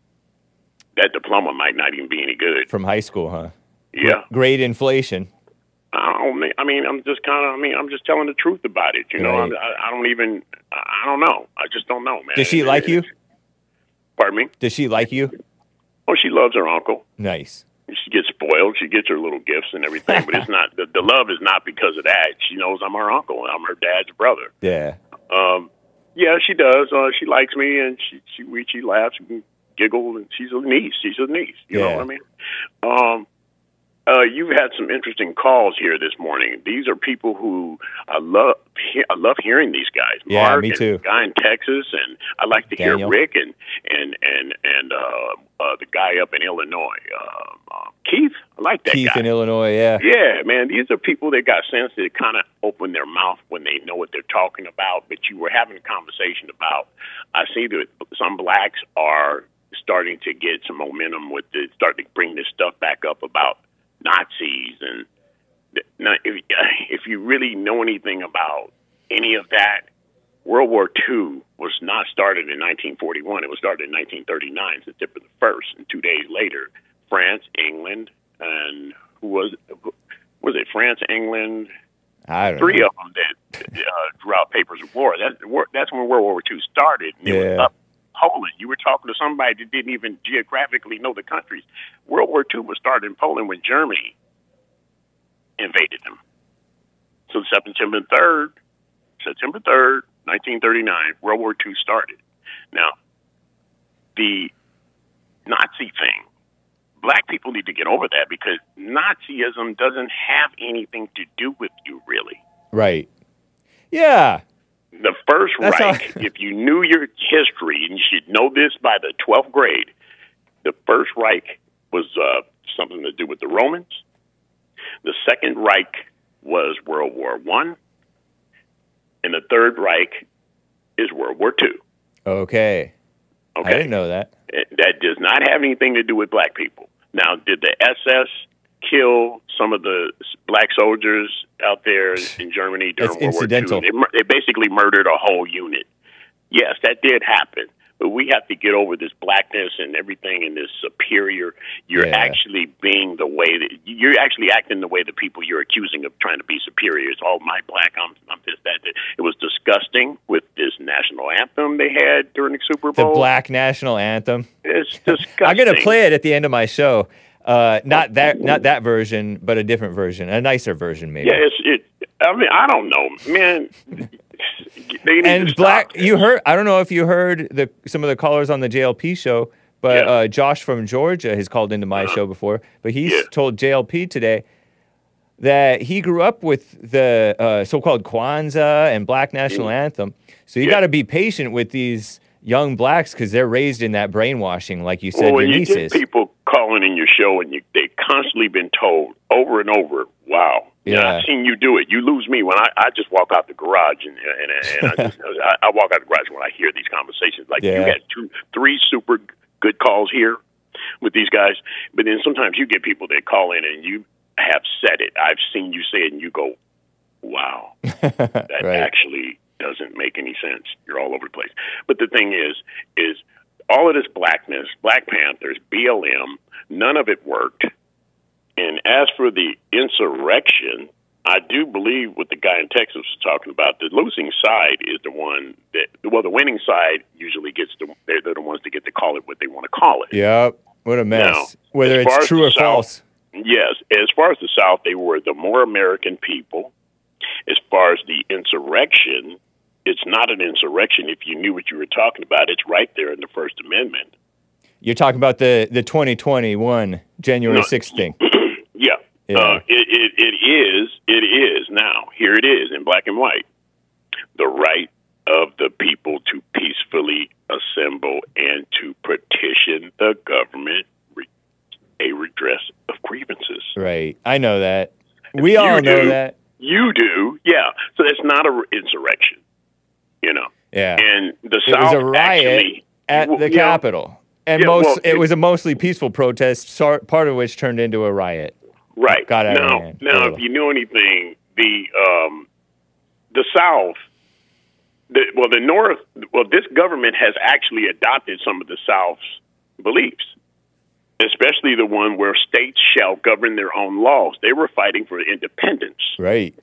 That diploma might not even be any good. From high school, huh? Yeah. Great inflation. I don't. mean- I mean, I'm just kind of. I mean, I'm just telling the truth about it. You know, Right. I, I don't even. I don't know. I just don't know, man. Does she like you? Pardon me. Does she like you? Oh, she loves her uncle. Nice. She gets spoiled. She gets her little gifts and everything, but it's not the, the love is not because of that. She knows I'm her uncle. And I'm her dad's brother. Yeah. Um, yeah, she does. Uh, she likes me, and she she we she laughs and giggles, and she's a niece. She's a niece. You know what I mean? Um, uh, you've had some interesting calls here this morning. These are people who I love. I love hearing these guys. Yeah, Mark me too. the guy in Texas, and I like to Daniel. hear Rick and and and and uh, uh, the guy up in Illinois, uh, uh, Keith. I like that Keith guy. in Illinois, yeah. Yeah, man, these are people that got sense that kind of open their mouth when they know what they're talking about. But you were having a conversation about. I see that some blacks are starting to get some momentum with the starting to bring this stuff back up about Nazis and. Now, if, if you really know anything about any of that, World War II was not started in 1941. It was started in 1939, September the first, and two days later, France, England, and who was was it? France, England, I don't three know. of them that uh, drew out papers of war. That's that's when World War II started. And it was Yeah. up Poland. You were talking to somebody that didn't even geographically know the countries. World War II was started in Poland when Germany invaded them. So September third, September third, nineteen thirty nine, World War II started. Now, the Nazi thing, black people need to get over that because Nazism doesn't have anything to do with you, really. Right. Yeah. The First That's Reich, if you knew your history, and you should know this by the 12th grade, the First Reich was uh, something to do with the Romans. The Second Reich was World War One, and the Third Reich is World War Two. Okay. Okay, I didn't know that. that does not have anything to do with black people. Now, did the SS kill some of the black soldiers out there in Germany during That's World incidental. War II? They, they basically murdered a whole unit. Yes, that did happen. But we have to get over this blackness and everything and this superior. You're Yeah. actually being the way that you're actually acting the way the people you're accusing of trying to be superior. It's all my black. I'm, I'm this, that, that. It was disgusting with this national anthem they had during the Super Bowl. The Black National Anthem. It's disgusting. I'm gonna play it at the end of my show. Uh, not that, not that version, but a different version, a nicer version, maybe. Yeah, it's it. I mean, I don't know, man. They need and black, you heard. I don't know if you heard the some of the callers on the JLP show, but Yeah. Uh-huh. uh, Josh from Georgia has called into my show before. But he's Yeah. told JLP today that he grew up with the uh, so-called Kwanzaa and Black National Anthem. So you. Yeah. got to be patient with these young blacks because they're raised in that brainwashing, like you said, well, you get nieces. people in your show and you, they constantly been told over and over, "Wow, Yeah. I've seen you do it. You lose me when I, I just walk out the garage and and, and I, just, I, I walk out the garage when I hear these conversations. Like you Yeah. got two, three super good calls here with these guys, but then sometimes you get people that call in and you have said it. I've seen you say it, and you go, "Wow." that Right. actually doesn't make any sense. You're all over the place. But the thing is, is all of this blackness, Black Panthers, BLM, none of it worked. And as for the insurrection, I do believe what the guy in Texas was talking about. The losing side is the one that, well, the winning side usually gets the, they're, they're the ones that get to call it what they want to call it. Yep. What a mess. Now, Whether it's true or South- false. Yes, as far as the South, they were the more American people. As far as the insurrection, it's not an insurrection if you knew what you were talking about. It's right there in the First Amendment. You're talking about the, the 2021 January No. 6th thing. Yeah. Yeah. Uh, it, it, it is. It is now. Here it is in black and white. The right of the people to peacefully assemble and to petition the government re- a redress of grievances. Right. I know that. We You all know do. that. You do, yeah. So that's not a re- insurrection, you know. Yeah. And the it South was a riot actually, at well, the you know, Capitol. And Yeah, most well, it, it- was a mostly peaceful protest, part of which turned into a riot. Right. Got of now, now, if you knew anything, the um, the South, the, well, the North, well, this government has actually adopted some of the South's beliefs, especially the one where states shall govern their own laws. They were fighting for independence. Right.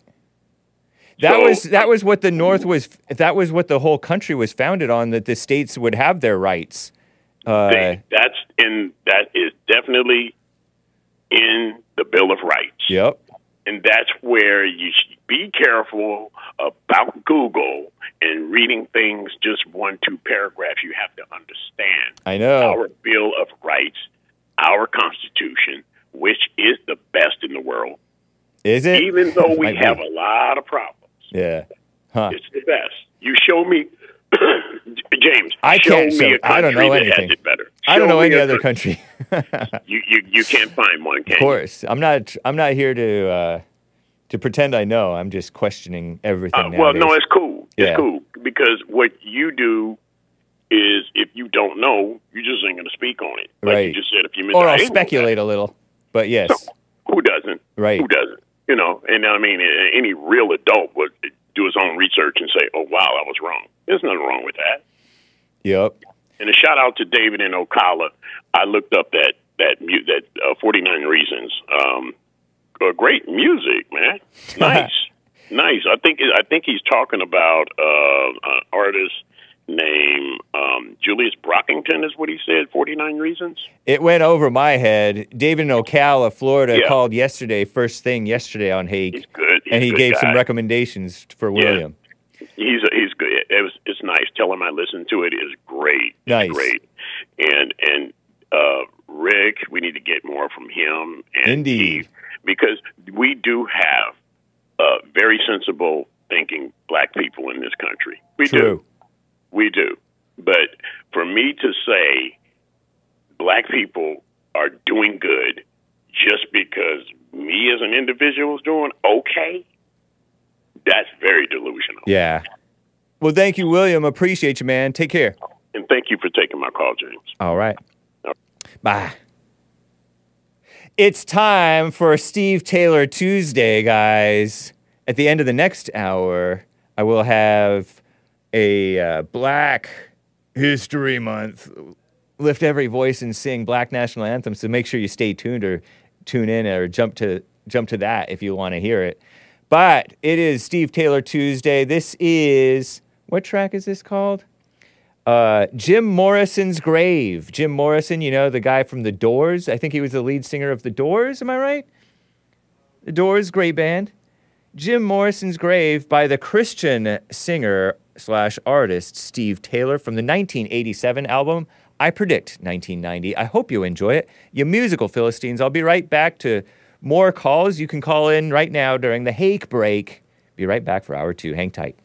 That So- was that was what the North was. That was what the whole country was founded on. That the states would have their rights. Uh, They- that's in that is definitely in the Bill of Rights. yep. and that's where you should be careful about Google and reading things just one, two paragraphs. You have to understand I know. our Bill of Rights, our Constitution, which is the best in the world, Is it? even though we have a lot of problems. Yeah. Huh. It's the best. You show me, James. I show can't me show- a country I don't know that anything. has it better. I don't know any other coun- country. You, you you can't find one, can Of course, I'm not. I'm not here to uh, to pretend I know. I'm just questioning everything. Uh, well, no, it's cool. It's Yeah. cool because what you do is if you don't know, you just ain't going to speak on it. Like Right. you just said a few minutes. or I'll speculate a little. But yes, that. Who doesn't? right. Who doesn't? You know, and I mean, any real adult would do his own research and say, "Oh, wow, I was wrong." There's nothing wrong with that. Yep. And a shout out to David and Ocala. I looked up that that that uh, 49 Reasons. Um, uh, great music, man. Nice, nice. I think I think he's talking about uh, an artist named um, Julius Brockington. Is what he said. 49 Reasons. It went over my head. David in Ocala, Florida, Yeah. called yesterday, first thing yesterday on He's good. He's and he gave some recommendations for Yeah. William. He's he's good. It was it's nice. Tell him I listened to it. Is great. It's Nice. great. And and uh, Rick, we need to get more from him. And Indeed. Keith, because we do have uh, very sensible thinking black people in this country. We do. We do. But for me to say black people are doing good just because me as an individual is doing okay, that's very delusional. Yeah. Well, thank you, William. Appreciate you, man. Take care. And thank you for taking my call, James. All right. Bye. It's time for Steve Taylor Tuesday, guys. At the end of the next hour, I will have a uh, Black History Month. Lift every voice and sing Black national anthems. So make sure you stay tuned or tune in or jump to jump to that if you want to hear it. But it is Steve Taylor Tuesday. This is what track is this called? Uh, Jim Morrison's grave. Jim Morrison, you know, the guy from The Doors. I think he was the lead singer of The Doors. Am I right? The Doors, great band. Jim Morrison's grave by the Christian singer slash artist Steve Taylor from the 1987 album I Predict 1990. I hope you enjoy it. You musical Philistines. I'll be right back to more calls. You can call in right now during the Hake break. Be right back for hour two. Hang tight.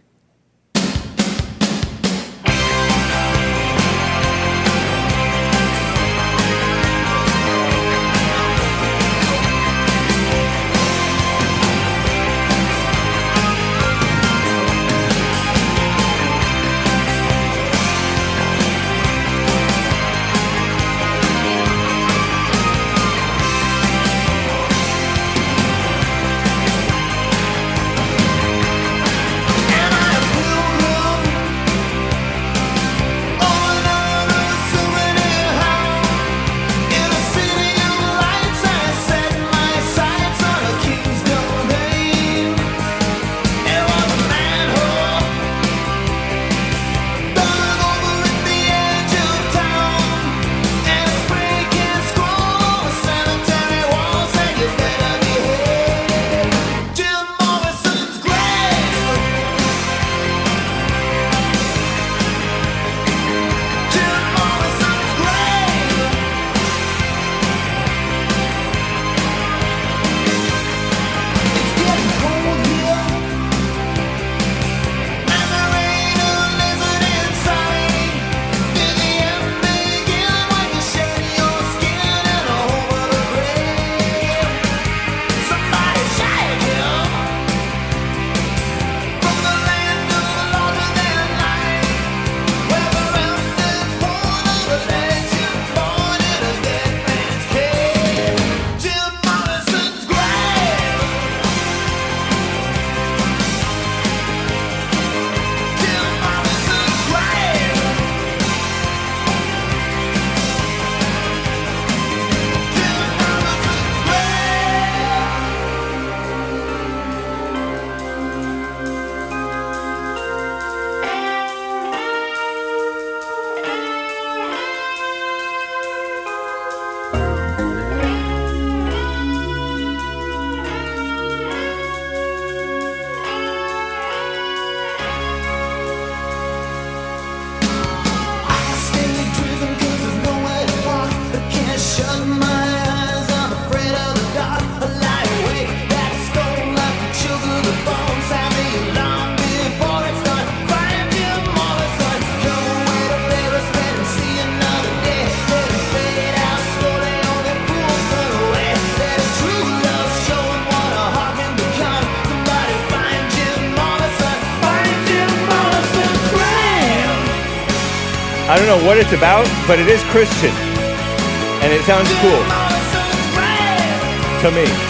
What it's about, but it is Christian. And it sounds cool to me.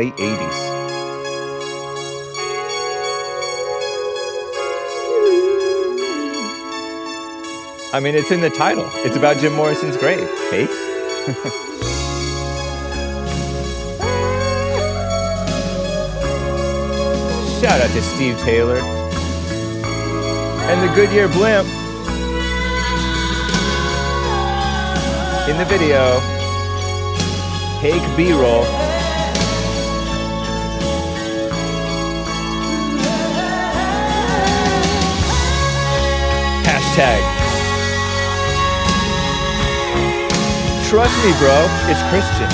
Late 80s. I mean, it's in the title. It's about Jim Morrison's grave. Hey? Shout out to Steve Taylor and the Goodyear blimp in the video. Take B-roll. Hashtag. Trust me, bro. It's Christian.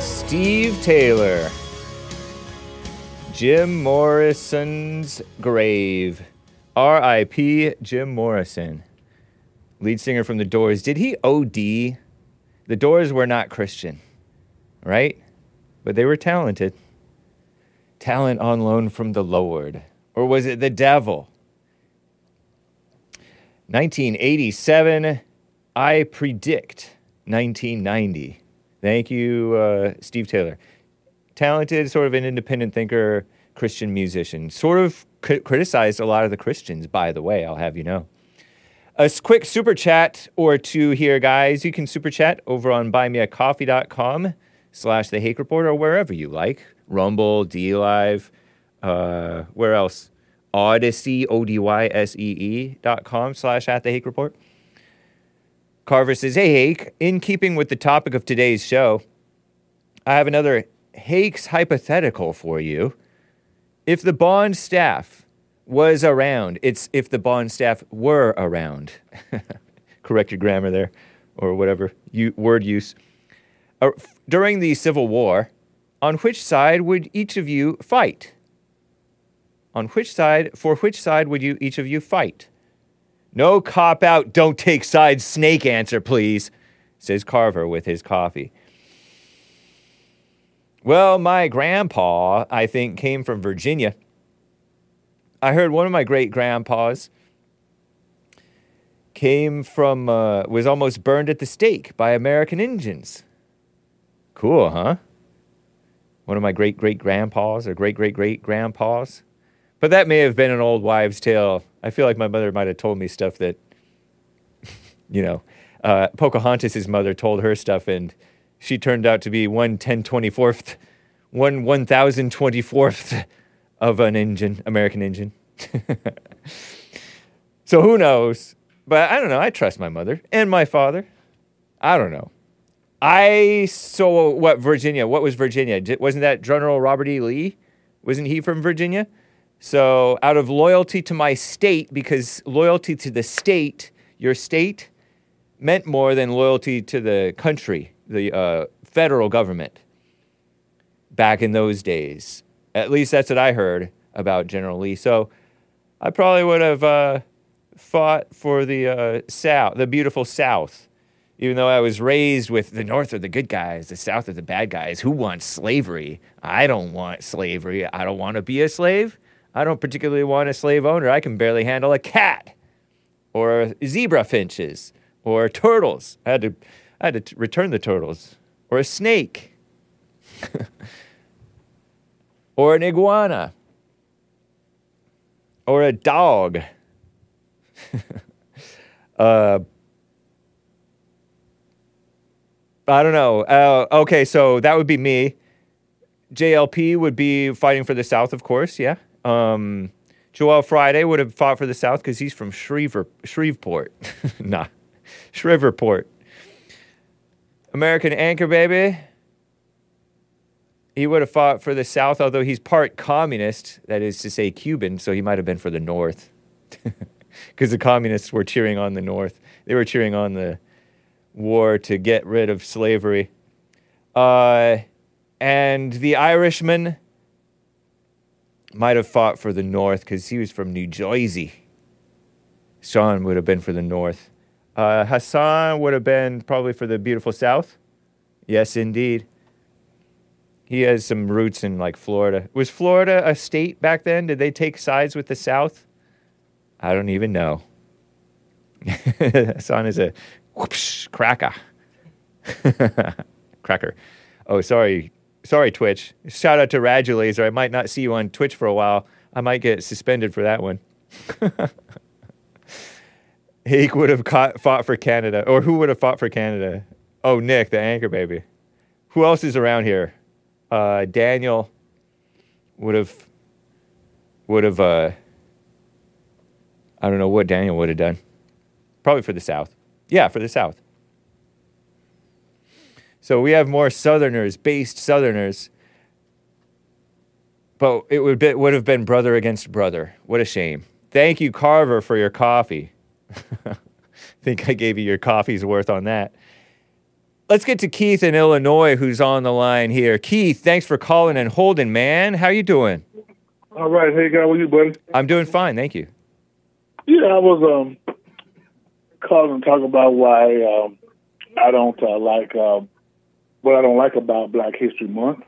Steve Taylor. Jim Morrison's grave. R.I.P. Jim Morrison. Lead singer from The Doors. Did he OD? The Doors were not Christian, right? But they were talented. Talent on loan from the Lord. Or was it the devil? 1987. I predict 1990. Thank you, uh, Steve Taylor. Talented, sort of an independent thinker, Christian musician. Sort of cri- criticized a lot of the Christians, by the way, I'll have you know. A quick super chat or two here, guys. You can super chat over on buymeacoffee.com slash the Hake Report or wherever you like. Rumble, D Live, uh, where else? Odysee, O D Y S E E dot com slash at the Hake Report. Carver says, Hey, Hake, in keeping with the topic of today's show, I have another Hake's hypothetical for you. If the Bond staff was around, it's if the Bond staff were around. Correct your grammar there, or whatever you, word use. Uh, during the Civil War, on which side would each of you fight? On which side, for which side would you each of you fight? No cop out, don't take sides, snake answer, please, says Carver with his coffee. Well, my grandpa, I think, came from Virginia. I heard one of my great grandpas came from, uh, was almost burned at the stake by American Indians. Cool, huh? One of my great great grandpas or great great great grandpas. But that may have been an old wives' tale. I feel like my mother might have told me stuff that, you know, uh, Pocahontas' mother told her stuff, and she turned out to be one ten twenty fourth, one one thousand twenty fourth of an engine, American engine. so who knows? But I don't know. I trust my mother and my father. I don't know. I saw what Virginia? What was Virginia? Wasn't that General Robert E. Lee? Wasn't he from Virginia? So out of loyalty to my state, because loyalty to the state, your state, meant more than loyalty to the country, the uh, federal government. Back in those days, at least that's what I heard about General Lee. So I probably would have uh, fought for the uh, South, the beautiful South even though I was raised with the North are the good guys, the South are the bad guys. Who wants slavery? I don't want slavery. I don't want to be a slave. I don't particularly want a slave owner. I can barely handle a cat or zebra finches or turtles. I had to, I had to t- return the turtles or a snake or an iguana or a dog. uh, I don't know. Uh, okay, so that would be me. JLP would be fighting for the South, of course. Yeah. Um, Joel Friday would have fought for the South because he's from Shreve- Shreveport. nah, Shreveport. American Anchor Baby. He would have fought for the South, although he's part communist, that is to say, Cuban, so he might have been for the North. Because the communists were cheering on the North. They were cheering on the war to get rid of slavery. Uh, and the Irishman might have fought for the North because he was from New Jersey. Sean would have been for the North. Uh, Hassan would have been probably for the beautiful South. Yes, indeed. He has some roots in like Florida. Was Florida a state back then? Did they take sides with the South? I don't even know. Son is a whoops cracker. cracker. Oh, sorry. Sorry, Twitch. Shout out to Radulaser. I might not see you on Twitch for a while. I might get suspended for that one. Hake would have caught, fought for Canada. Or who would have fought for Canada? Oh, Nick, the anchor baby. Who else is around here? Uh, Daniel would have, would have, uh, I don't know what Daniel would have done. Probably for the South. Yeah, for the South. So we have more Southerners, based Southerners. But it would, be, would have been brother against brother. What a shame. Thank you, Carver, for your coffee. I think I gave you your coffee's worth on that. Let's get to Keith in Illinois, who's on the line here. Keith, thanks for calling and holding, man. How you doing? All right, hey guy, what are you, buddy? I'm doing fine, thank you. Yeah, I was um calling to talk about why um I don't uh, like uh, what I don't like about Black History Month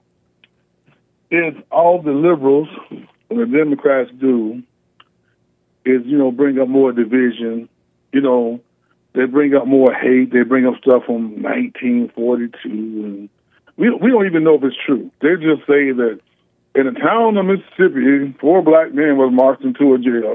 is all the liberals and the Democrats do is you know bring up more division. You know, they bring up more hate. They bring up stuff from 1942, and we we don't even know if it's true. They just say that in a town of Mississippi, four black men was marched into a jail.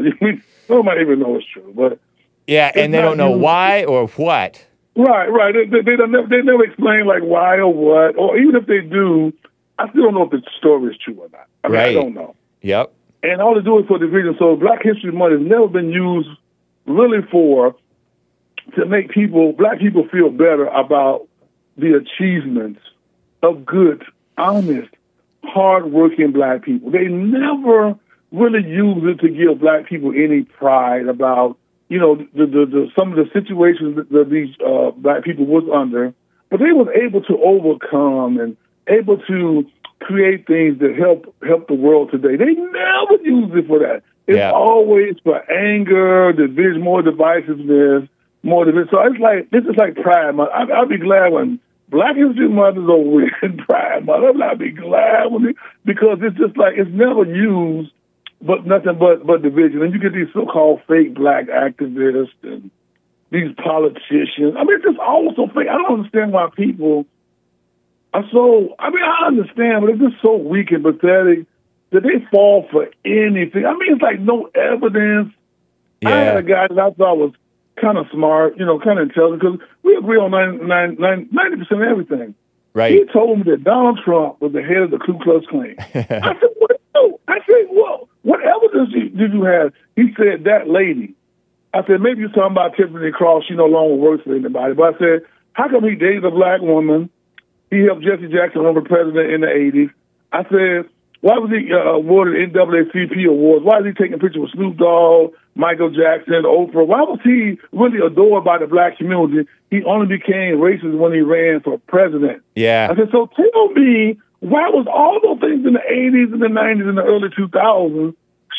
Nobody even know it's true, but Yeah, and they don't know why or what. Right, right. They, they, they, don't never, they never explain like why or what, or even if they do, I still don't know if the story is true or not. I mean, I don't know. Yep. And all they do is for division. So Black History Month has never been used really for to make people, black people, feel better about the achievements of good, honest, hardworking black people. They never really use it to give black people any pride about, you know, the, the, the some of the situations that, that these uh, black people was under, but they was able to overcome and able to create things that help help the world today. They never use it for that. It's Yeah. always for anger, division, more divisiveness, more division. So it's like this is like Pride Month. I, I'll be glad when Black History Month is over with and Pride Month. I'll, be glad when it, because it's just like it's never used, but nothing but but division. And you get these so-called fake black activists and these politicians. I mean, it's just all so fake. I don't understand why people are so. I mean, I understand, but it's just so weak and pathetic that they fall for anything. I mean, it's like no evidence. I had a guy that I thought was kind of smart, you know, kind of intelligent, because we agree on 90 percent of everything. Right. He told me that Donald Trump was the head of the Ku Klux Klan. I said, what? No. I said, well, what evidence did did you have? He said, that lady. I said, maybe you're talking about Tiffany Cross. She no longer works for anybody. But I said, how come he dated a black woman? He helped Jesse Jackson run for president in the 80s. I said, why was he uh, awarded NAACP awards? Why is he taking pictures with Snoop Dogg, Michael Jackson, Oprah? Why was he really adored by the black community? He only became racist when he ran for president. Yeah. I said, so tell me, why was all those things in the 80s and the 90s and the early 2000s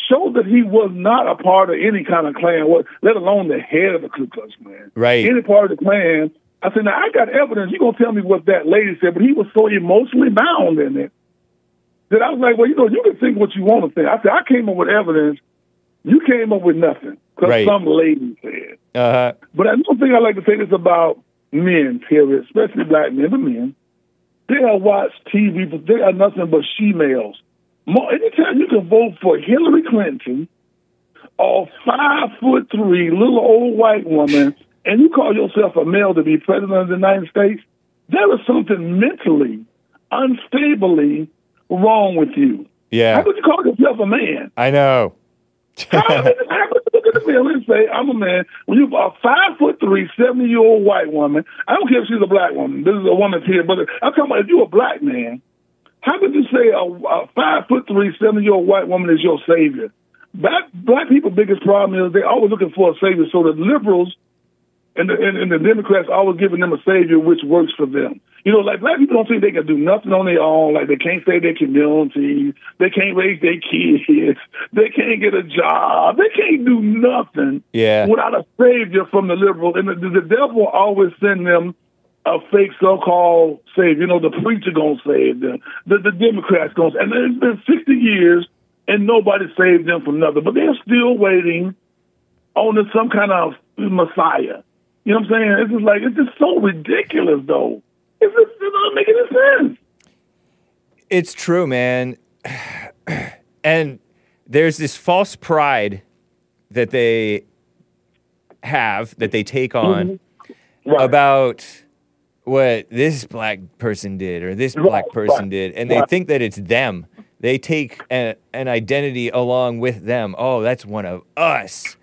show that he was not a part of any kind of Klan, let alone the head of the Ku Klux Klan? Right. Any part of the Klan. I said, now I got evidence. You're going to tell me what that lady said, but he was so emotionally bound in it that I was like, well, you know, you can think what you want to think. I said, I came up with evidence. You came up with nothing because Right. some lady said. Uh, But I don't think I like to say this about men, period, especially black men, but men. They are watch TV, but they are nothing but she-males. Anytime you can vote for Hillary Clinton or five foot three little old white woman, and you call yourself a male to be president of the United States, there is something mentally, unstably wrong with you. yeah. How could you call yourself a man? I know. You look at the man and say, I'm a man. When you're a five foot three, 70 year old white woman, I don't care if she's a black woman. This is a woman's here, but I'm talking about if you're a black man, How could you say a, a five foot three, seven year old white woman is your savior? Black black people' biggest problem is they're always looking for a savior. So the liberals and the, and, and the Democrats always giving them a savior which works for them. You know, like black people don't think they can do nothing on their own. Like they can't save their community, they can't raise their kids, they can't get a job, they can't do nothing Yeah. without a savior from the liberal. And the, the devil always send them a fake so-called savior. You know, the preacher gonna save them, the the Democrats gonna. And it's been sixty years, and nobody saved them from nothing. But they're still waiting on some kind of messiah. You know what I'm saying? It's just like it's just so ridiculous, though. It's just it doesn't make any sense. It's true, man. And there's this false pride that they have, that they take mm-hmm. on Right. about what this black person did or this black person right, did. And they right. think that it's them. They take a, an identity along with them. Oh, that's one of us.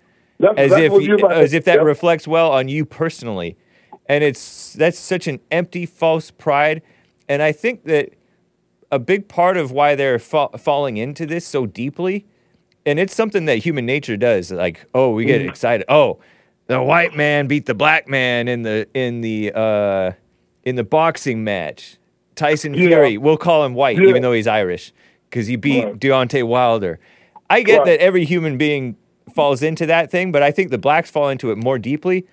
As if, you're as if that Yep. reflects well on you personally. And it's that's such an empty, false pride. And I think that a big part of why they're fa- falling into this so deeply, and it's something that human nature does. Like, oh, we Mm. get excited. Oh, the white man beat the black man in the in the uh, in the boxing match. Tyson Yeah. Fury, we'll call him white, Yeah. even though he's Irish, because he beat Right. Deontay Wilder. I get Right. that every human being falls into that thing, but I think the blacks fall into it more deeply.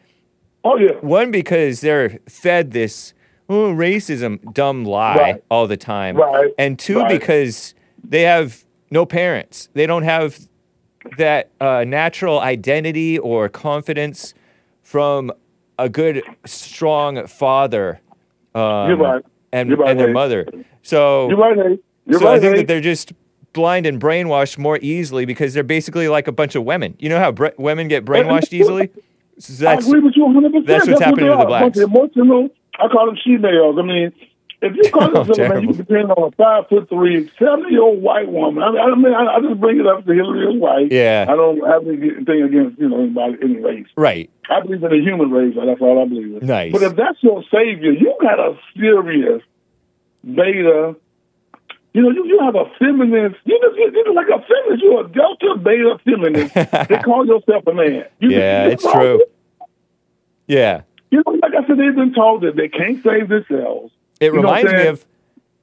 Oh yeah. One, because they're fed this oh, racism dumb lie Right. all the time. Right. And two, Right. because they have no parents. They don't have that uh, natural identity or confidence from a good, strong father um, You're right. and, You're right, and their mother. So, You're right, You're so right, I think that they're just blind and brainwashed more easily because they're basically like a bunch of women. You know how bre- women get brainwashed easily? So that's, I agree with you 100. percent that's what's happening to the blacks. Emotional. I call them she males. I mean, if you call Oh, yourself a man, you depend on a five foot three, 70 year old white woman. I, I mean, I, I just bring it up to Hillary is white. Yeah. I don't have anything against you know anybody any race. right. I believe in the human race. That's all I believe in. Nice. But if that's your savior, you got a serious beta. You know, you, you have a feminist. You just, you just like a feminist. You're a delta beta feminist. they call yourself a man. You, Yeah, it's true. Yeah. You know, like I said, they've been told that they can't save themselves. It reminds me of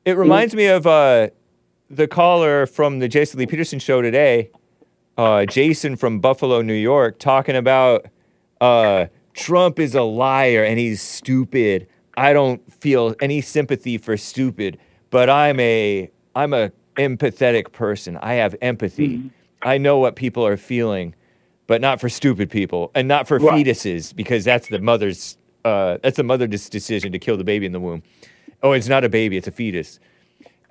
it reminds me of uh, the caller from the Jesse Lee Peterson show today, uh, Jason from Buffalo, New York, talking about uh, Trump is a liar and he's stupid. I don't feel any sympathy for stupid, but I'm a I'm a empathetic person. I have empathy. Mm-hmm. I know what people are feeling, but not for stupid people and not for Right. fetuses because that's the mother's uh, that's the mother's decision to kill the baby in the womb. Oh, it's not a baby, it's a fetus.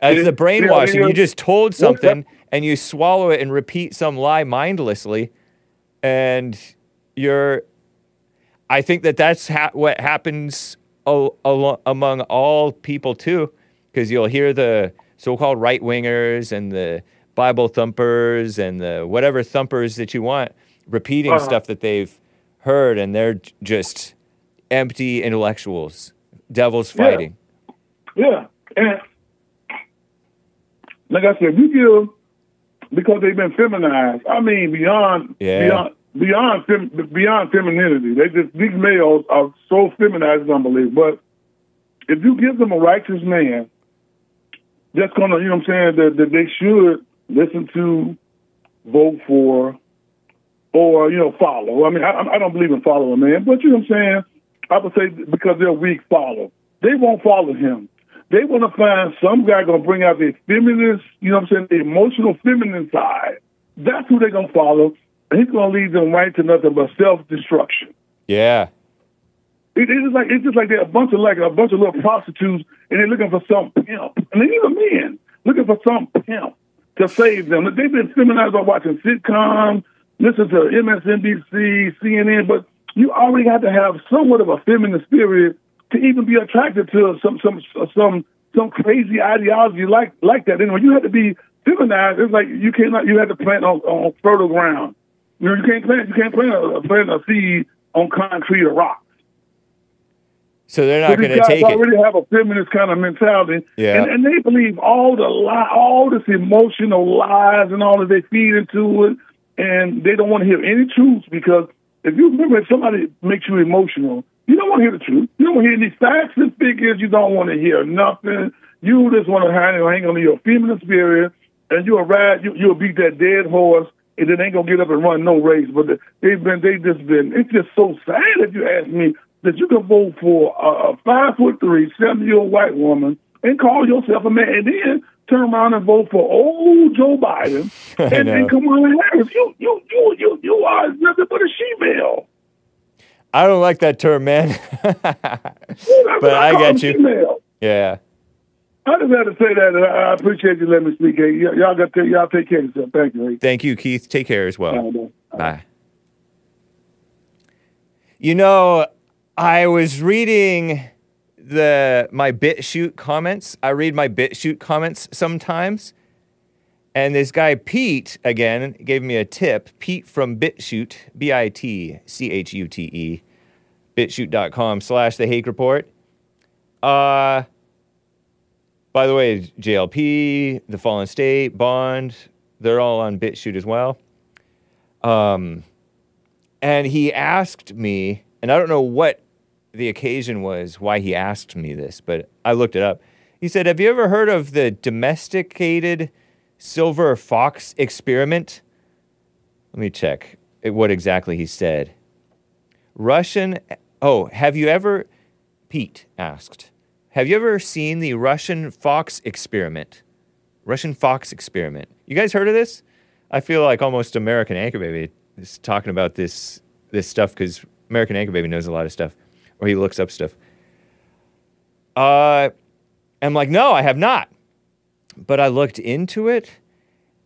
As the brainwashing, you just told something and you swallow it and repeat some lie mindlessly, and you're. I think that that's ha- what happens a- alo- among all people too, because you'll hear the so-called right wingers and the Bible thumpers and the whatever thumpers that you want repeating Uh-huh. stuff that they've heard, and they're just empty intellectuals, devils Yeah. fighting. Yeah, and like I said, we give because they've been feminized. I mean, beyond Yeah. beyond beyond fem, beyond femininity. They just these males are so feminized, it's unbelievable. But if you give them a righteous man, that's gonna, you know, what I'm saying that, that they should listen to, vote for, or you know, follow. I mean, I, I don't believe in following man, but you know, what I'm saying. I would say because they're weak, follow. They won't follow him. They want to find some guy going to bring out the feminist, you know what I'm saying, the emotional feminine side. That's who they're going to follow. And he's going to lead them right to nothing but self destruction. Yeah, It, it's like it's just like they're a bunch of like a bunch of little prostitutes, and they're looking for some pimp, and they're even men looking for some pimp to save them. They've been feminized by watching sitcoms, listen to MSNBC, CNN, but you already have to have somewhat of a feminine spirit to even be attracted to some some some some crazy ideology like like that. Anyway, you have to be feminized. It's like you cannot you have to plant on, on fertile ground. You know, you can't plant you can't plant a plant a seed on concrete or rock. So they're not going to take it. already have a feminist kind of mentality, Yeah. and, and they believe all the lie, all this emotional lies and all that they feed into it, and they don't want to hear any truth because if you remember, if somebody makes you emotional, you don't want to hear the truth. You don't want to hear any facts and figures. You don't want to hear nothing. You just want to hang, hang on to your feminist spirit, and you'll ride. You, you'll beat that dead horse, and then ain't gonna get up and run no race. But they've been, they just been. It's just so sad if you ask me that you can vote for a, a five foot three, seven year old white woman and call yourself a man, and then turn around and vote for old Joe Biden and, Kamala Harris. You, you, you, you, you are nothing but a she-male. I don't like that term, man. But But I got you. Female. yeah. I just had to say that. I I appreciate you letting me speak. Hey, y- y'all got to, y'all take care of yourself. Thank you. Hey. Thank you, Keith. Take care as well. All right, man. Bye. You know, I was reading the my BitChute comments. I read my BitChute comments sometimes. And this guy Pete again gave me a tip. Pete from BitChute, B I T C H U T E, bitchute.com slash the Hake Report. Uh by the way, JLP, The Fallen State, Bond, they're all on BitChute as well. Um, and he asked me, and I don't know what the occasion was, why he asked me this, but I looked it up. He said, Have you ever heard of the domesticated silver fox experiment? Let me check what exactly he said. Russian, oh, have you ever, Pete asked, have you ever seen the Russian fox experiment? Russian fox experiment. You guys heard of this? I feel like almost American Anchor Baby is talking about this this stuff because American Anchor Baby knows a lot of stuff, or he looks up stuff. Uh, I'm like, no, I have not. But I looked into it,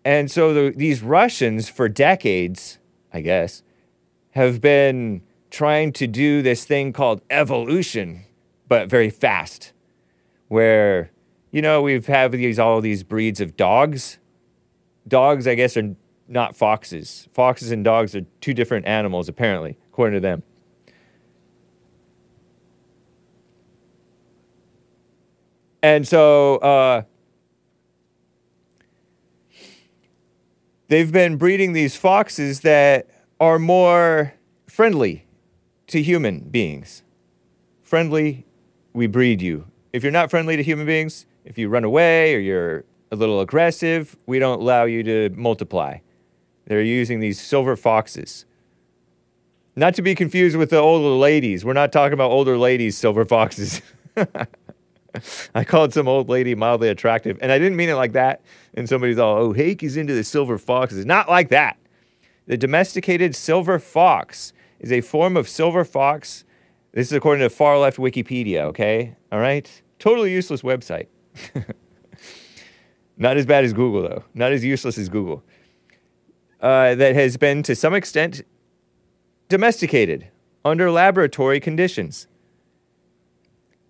and so the, these Russians, for decades, I guess, have been trying to do this thing called evolution, but very fast, where you know we've have these all these breeds of dogs dogs, I guess, are not foxes. Foxes and dogs are two different animals, apparently, according to them. And so uh, they've been breeding these foxes that are more friendly to human beings. Friendly, we breed you. If you're not friendly to human beings, if you run away or you're a little aggressive, we don't allow you to multiply. They're using these silver foxes. Not to be confused with the older ladies. We're not talking about older ladies, silver foxes. I called some old lady mildly attractive, and I didn't mean it like that. And somebody's all, oh, Hake is into the silver foxes. Not like that. The domesticated silver fox is a form of silver fox. This is according to far left Wikipedia, okay? All right? Totally useless website. Not as bad as Google, though. Not as useless as Google. Uh, that has been, to some extent, domesticated under laboratory conditions.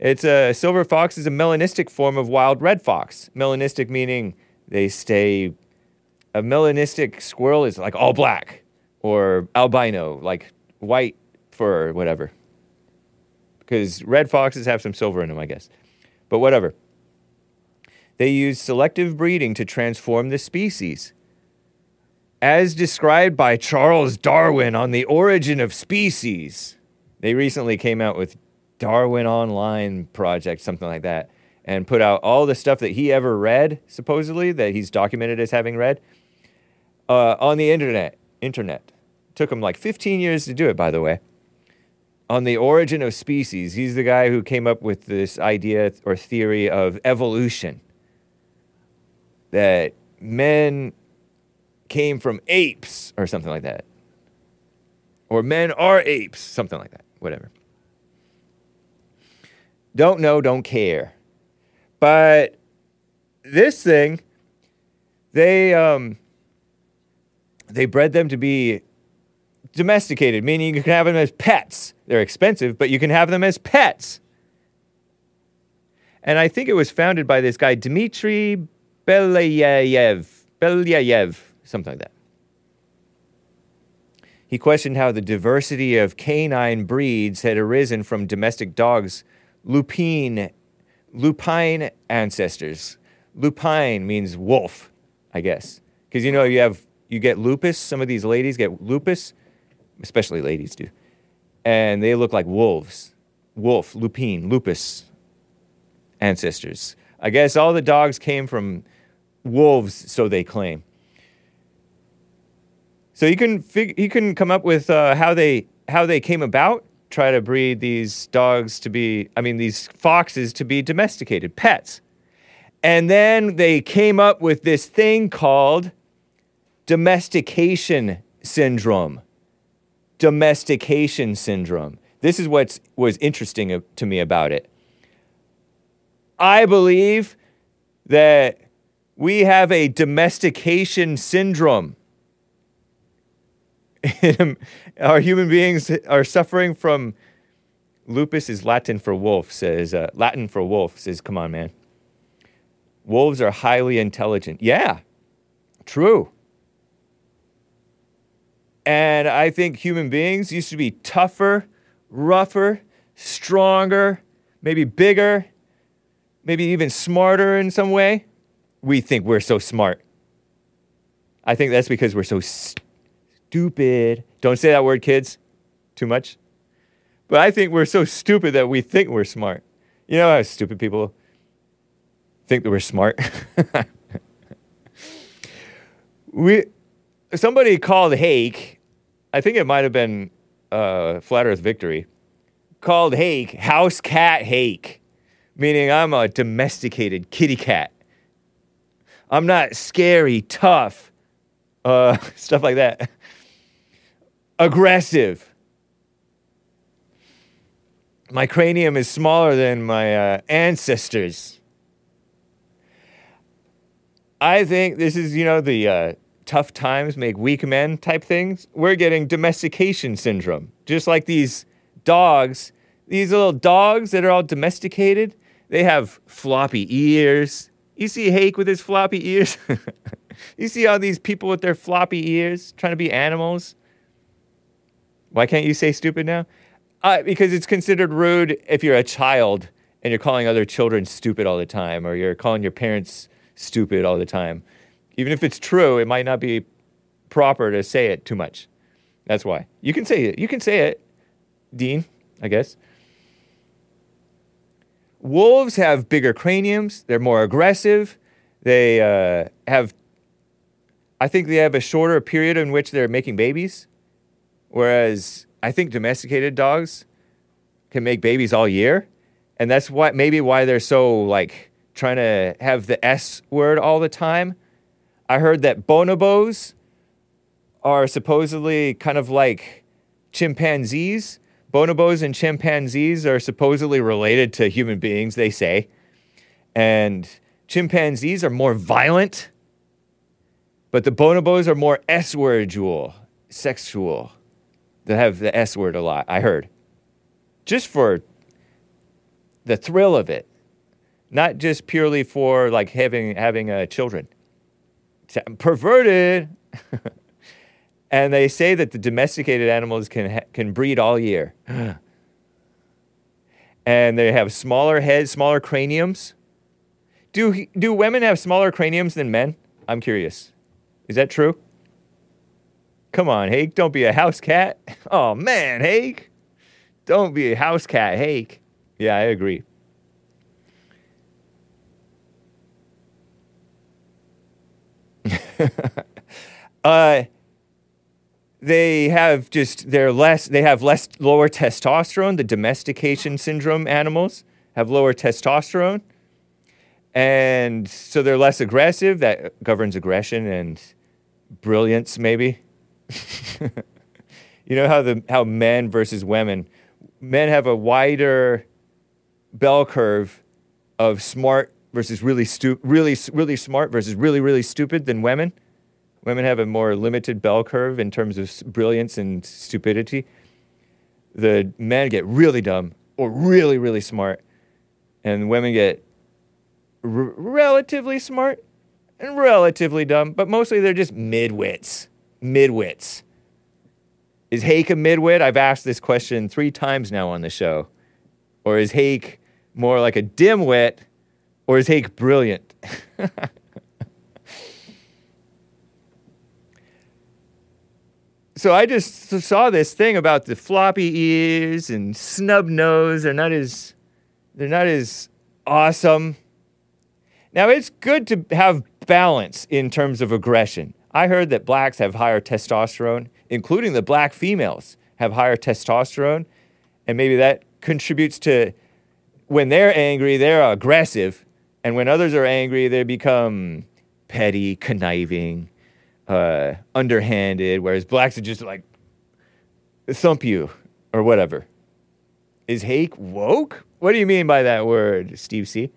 It's a silver fox is a melanistic form of wild red fox. Melanistic meaning they stay. A melanistic squirrel is like all black, or albino, like white fur whatever. Because red foxes have some silver in them, I guess. But whatever. They use selective breeding to transform the species. As described by Charles Darwin on The Origin of Species. They recently came out with Darwin Online Project, something like that, and put out all the stuff that he ever read, supposedly, that he's documented as having read, uh, on the internet. Internet. Took him like 15 years to do it, by the way. On the origin of species, he's the guy who came up with this idea or theory of evolution that men came from apes or something like that. Or men are apes, something like that. Whatever. Don't know, don't care. But this thing, they um they bred them to be domesticated, meaning you can have them as pets. They're expensive, but you can have them as pets. And I think it was founded by this guy Dmitry Belyayev, Belyayev, something like that. He questioned how the diversity of canine breeds had arisen from domestic dogs lupine, lupine ancestors. Lupine means wolf, I guess, because you know you have you get lupus. Some of these ladies get lupus, especially ladies do, and they look like wolves. Wolf, lupine, lupus ancestors. I guess all the dogs came from wolves, so they claim. So you can fig- you can come up with uh, how they how they came about. Try to breed these dogs to be, I mean, these foxes to be domesticated pets, and then they came up with this thing called domestication syndrome. Domestication syndrome. This is what was interesting to me about it. I believe that we have a domestication syndrome. Our human beings are suffering from lupus is Latin for wolf says uh, Latin for wolf says come on man. Wolves are highly intelligent. Yeah. True. And I think human beings used to be tougher, rougher, stronger, maybe bigger, maybe even smarter in some way. We think we're so smart. I think that's because we're so. Don't say that word, kids, too much. But I think we're so stupid that we think we're smart. You know how stupid people think that we're smart? we, somebody called Hake, I think it might have been uh, Flat Earth Victory, called Hake House Cat Hake meaning I'm a domesticated kitty cat. I'm not scary, tough, uh, stuff like that. Aggressive. My cranium is smaller than my uh, ancestors. I think this is, you know, the uh, tough times make weak men type things. We're getting domestication syndrome. Just like these dogs, these little dogs that are all domesticated, they have floppy ears. You see Hake with his floppy ears? you see all these people with their floppy ears trying to be animals? Why can't you say stupid now? Uh, because it's considered rude if you're a child and you're calling other children stupid all the time, or you're calling your parents stupid all the time. Even if it's true, it might not be proper to say it too much. That's why. You can say it. You can say it, Dean, I guess. Wolves have bigger craniums. They're more aggressive. They uh, have, I think they have a shorter period in which they're making babies. Whereas I think domesticated dogs can make babies all year. And that's what maybe why they're so like trying to have the S word all the time. I heard that bonobos are supposedly kind of like chimpanzees Bonobos and chimpanzees are supposedly related to human beings, they say. And chimpanzees are more violent, but the bonobos are more S worddual, sexual. They have the S word a lot, I heard. Just for the thrill of it, not just purely for like having having uh, children. Perverted. And they say that the domesticated animals can, ha- can breed all year. and they have smaller heads, smaller craniums. Do, do women have smaller craniums than men? I'm curious. Is that true? Come on, Hake, don't be a house cat. Oh, man, Hake. Don't be a house cat, Hake. Yeah, I agree. uh, they have just they're less they have less lower testosterone the domestication syndrome animals have lower testosterone and so they're less aggressive that governs aggression and brilliance maybe you know how the how men versus women men have a wider bell curve of smart versus really stu- really really smart versus really really stupid than women Women have a more limited bell curve in terms of brilliance and stupidity. The men get really dumb or really, really smart, and women get r- relatively smart and relatively dumb, but mostly they're just midwits. Midwits. Is Hake a midwit? I've asked this question three times now on the show. Or is Hake more like a dimwit, or is Hake brilliant? so I just saw this thing about the floppy ears and snub nose. They're not as they're not as awesome. Now it's good to have balance in terms of aggression. I heard that blacks have higher testosterone, including the black females have higher testosterone, and maybe that contributes to when they're angry, they're aggressive, and when others are angry, they become petty, conniving, uh, underhanded, whereas blacks are just like thump you or whatever. Is Hake woke? What do you mean by that word, Steve C?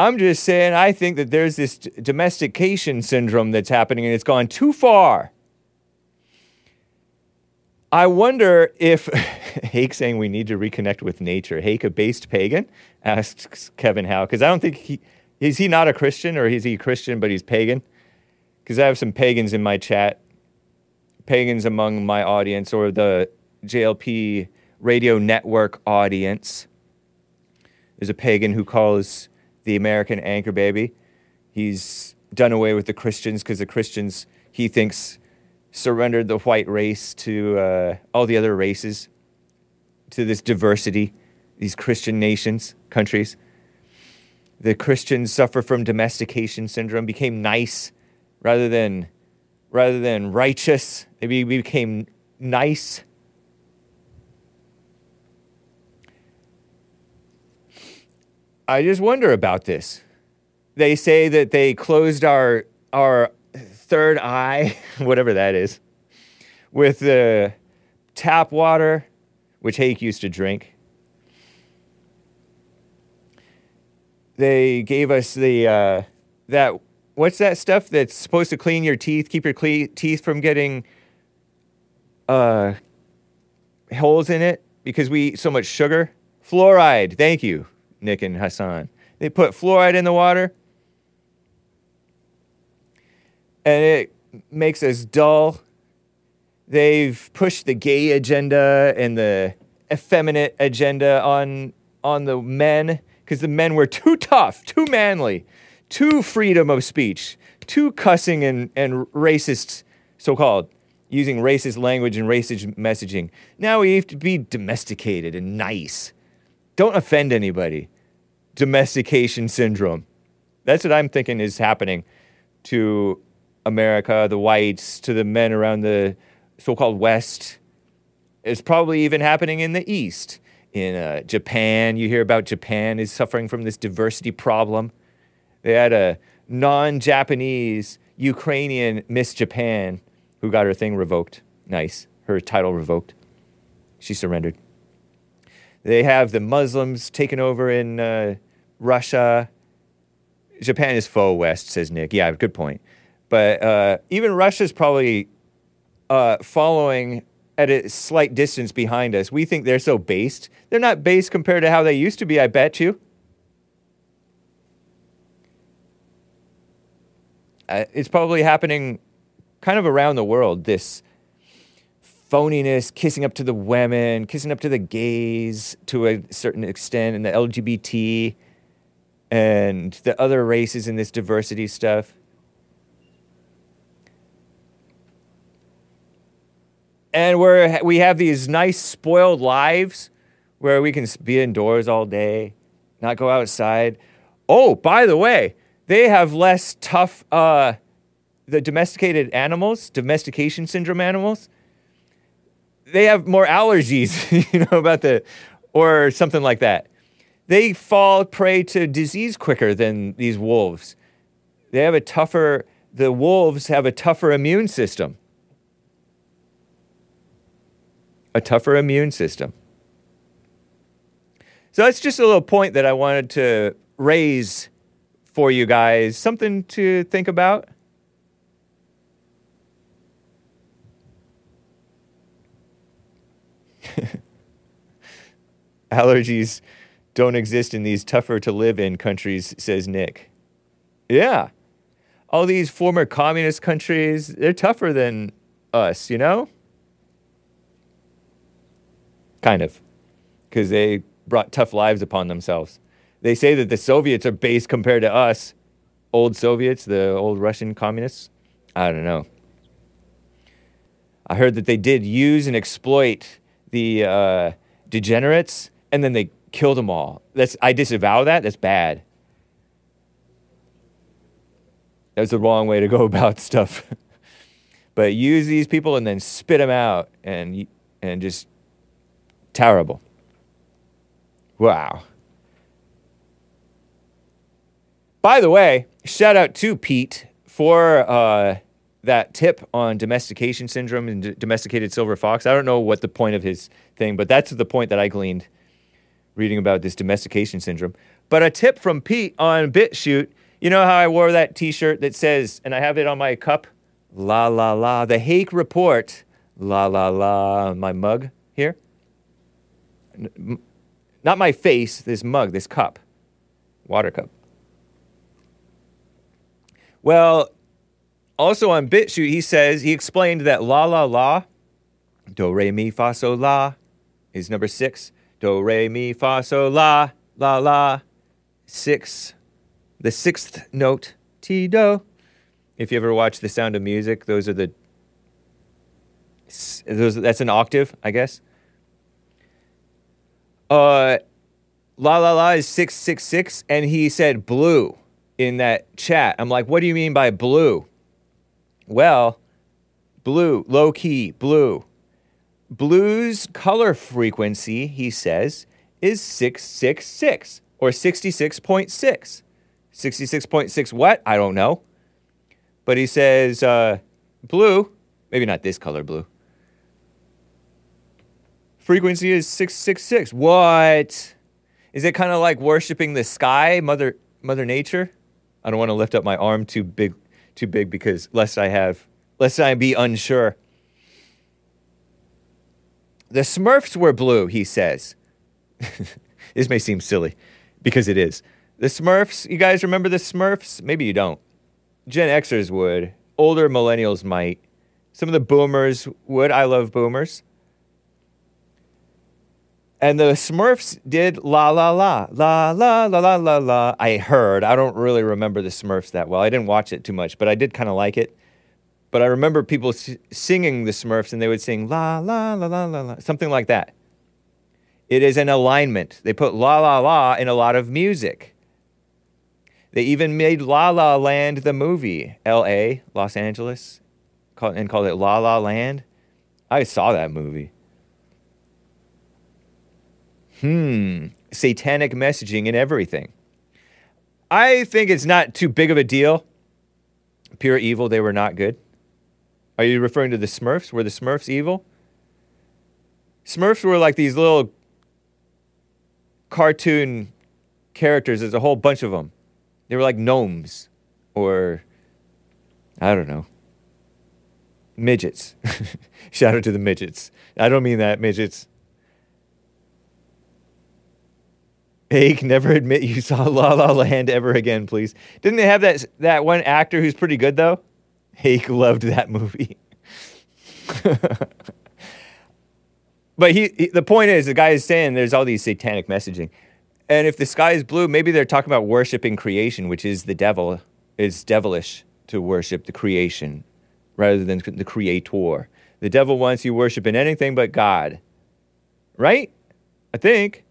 I'm just saying, I think that there's this d- domestication syndrome that's happening and it's gone too far. I wonder if Hake saying we need to reconnect with nature. Hake, a based pagan, asks Kevin Howe, because I don't think he is he not a Christian or is he Christian but he's pagan? Because I have some pagans in my chat, pagans among my audience or the JLP radio network audience. There's a pagan who calls the American anchor baby. He's done away with the Christians because the Christians, he thinks, surrendered the white race to uh, all the other races, to this diversity, these Christian nations, countries. The Christians suffer from domestication syndrome, became nice rather than, rather than righteous. They be- became nice. I just wonder about this. They say that they closed our our third eye, whatever that is, with the tap water, which Hake used to drink. They gave us the uh, that what's that stuff that's supposed to clean your teeth, keep your cle- teeth from getting uh, holes in it because we eat so much sugar. Fluoride. Thank you, Nick and Hassan. They put fluoride in the water and it makes us dull. They've pushed the gay agenda and the effeminate agenda on on the men because the men were too tough, too manly, too freedom of speech, too cussing and, and racist, so called, using racist language and racist messaging. Now we have to be domesticated and nice. Don't offend anybody. Domestication syndrome. That's what I'm thinking is happening to America, the whites, to the men around the so called West. It's probably even happening in the East. In uh, Japan, you hear about Japan is suffering from this diversity problem. They had a non Japanese Ukrainian Miss Japan who got her thing revoked. Nice. Her title revoked. She surrendered. They have the Muslims taken over in uh, Russia. Japan is faux West, says Nick. Yeah, good point. But uh, even Russia's probably uh, following at a slight distance behind us. We think they're so based. They're not based compared to how they used to be, I bet you. Uh, it's probably happening kind of around the world, this phoniness, kissing up to the women, kissing up to the gays to a certain extent, and the LGBT and the other races in this diversity stuff. and where we have these nice spoiled lives where we can be indoors all day, not go outside. Oh, by the way, they have less tough, uh, the domesticated animals, domestication syndrome animals, they have more allergies, you know, about the, or something like that. They fall prey to disease quicker than these wolves. They have a tougher, the wolves have a tougher immune system. a tougher immune system. So that's just a little point that I wanted to raise for you guys, something to think about. Allergies don't exist in these tougher to live in countries, says Nick. Yeah. all these former communist countries, they're tougher than us, you know? Kind of. Because they brought tough lives upon themselves. They say that the Soviets are base compared to us, old Soviets, the old Russian communists. I don't know. I heard that they did use and exploit the uh, degenerates, and then they killed them all. That's I disavow that. That's bad. That's the wrong way to go about stuff. but use these people and then spit them out, and and just terrible. Wow. By the way, shout out to Pete for uh, that tip on domestication syndrome and d- domesticated silver fox. I don't know what the point of his thing, but that's the point that I gleaned reading about this domestication syndrome. But a tip from Pete on BitChute. You know how I wore that T-shirt that says, and I have it on my cup, la la la, the Hake Report, la la la, my mug here. Not my face, this mug, this cup, water cup. Well, also on BitChute, he says, he explained that la la la, do re mi fa so la, is number six. Do re mi fa so la, la la, six. The sixth note, ti do. If you ever watch The Sound of Music, those are the, those, that's an octave, I guess. Uh, La La La is 666, and he said blue in that chat. I'm like, what do you mean by blue? Well, blue, low key, blue. Blue's color frequency, he says, is 666 or 66.6. 66.6 what? I don't know. But he says uh, blue, maybe not this color blue. Frequency is 666. What? Is it kind of like worshiping the sky, mother mother nature? I don't want to lift up my arm too big too big because lest I have lest I be unsure. The Smurfs were blue, he says. this may seem silly because it is. The Smurfs, you guys remember the Smurfs? Maybe you don't. Gen Xers would. Older millennials might. Some of the boomers would. I love boomers. And the Smurfs did la la la la la la la la la. I heard. I don't really remember the Smurfs that well. I didn't watch it too much, but I did kind of like it. But I remember people s- singing the Smurfs, and they would sing la la la la la la, something like that. It is an alignment. They put la la la in a lot of music. They even made La La Land the movie, L.A., Los Angeles, and called it La La Land. I saw that movie. Hmm, satanic messaging and everything. I think it's not too big of a deal. Pure evil, they were not good. Are you referring to the Smurfs? Were the Smurfs evil? Smurfs were like these little cartoon characters. There's a whole bunch of them. They were like gnomes or I don't know. Midgets. Shout out to the midgets. I don't mean that, midgets. Hake, never admit you saw La La Land ever again, please. Didn't they have that that one actor who's pretty good though? Hake loved that movie. but he, he, the point is, the guy is saying there's all these satanic messaging, and if the sky is blue, maybe they're talking about worshiping creation, which is the devil. It's devilish to worship the creation rather than the creator. The devil wants you worshiping anything but God, right? I think.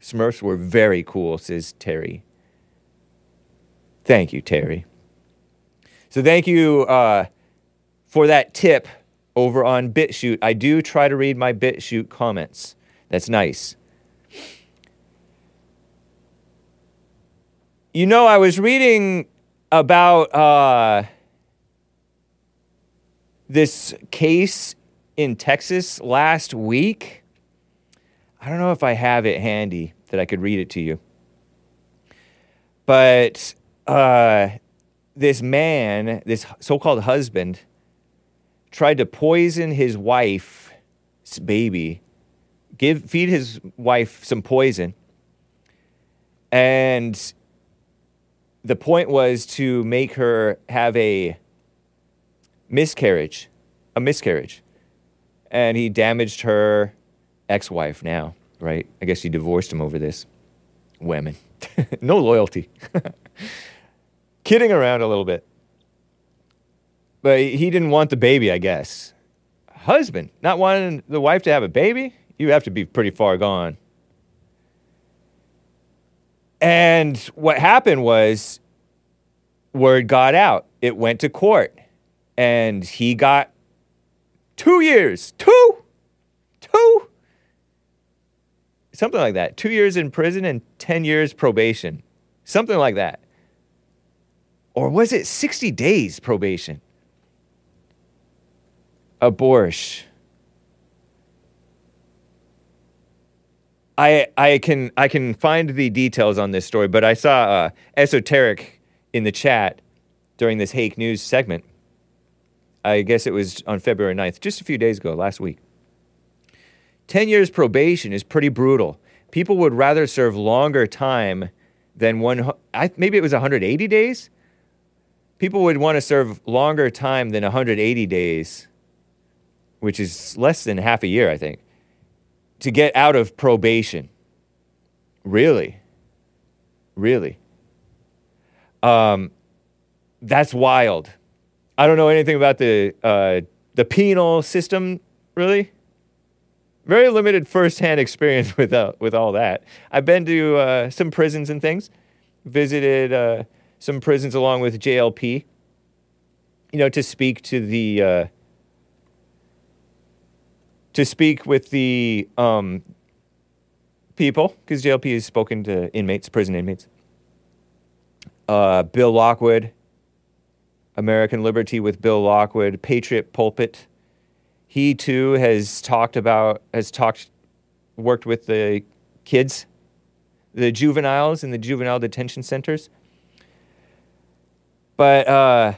Smurfs were very cool, says Terry. Thank you, Terry. So thank you uh, for that tip over on BitChute. I do try to read my BitChute comments. That's nice. You know, I was reading about uh, this case in Texas last week. I don't know if I have it handy that I could read it to you. But uh, this man, this so called husband, tried to poison his wife's baby, give, feed his wife some poison, and the point was to make her have a miscarriage, a miscarriage. And he damaged her ex wife now, right? I guess she divorced him over this. Women. no loyalty. Kidding around a little bit. But he didn't want the baby, I guess. Husband, not wanting the wife to have a baby? You have to be pretty far gone. And what happened was word got out. It went to court. And he got two years. Two? Something like that. Two years in prison and 10 years probation. Something like that. Or was it 60 days probation? Abortion. I I can I can find the details on this story, but I saw uh, esoteric in the chat during this Hake News segment. I guess it was on February 9th, just a few days ago, last week. 10 years probation is pretty brutal. People would rather serve longer time than one, I, maybe it was 180 days. People would want to serve longer time than 180 days, which is less than half a year, I think, to get out of probation. Really? Really? Um, that's wild. I don't know anything about the uh, the penal system, really. Very limited firsthand experience with uh, with all that. I've been to uh, some prisons and things, visited uh, some prisons along with JLP. You know, to speak to the uh, to speak with the um, people because JLP has spoken to inmates, prison inmates. Uh, Bill Lockwood, American Liberty with Bill Lockwood, Patriot Pulpit. He too has talked about, has talked, worked with the kids, the juveniles in the juvenile detention centers. But uh,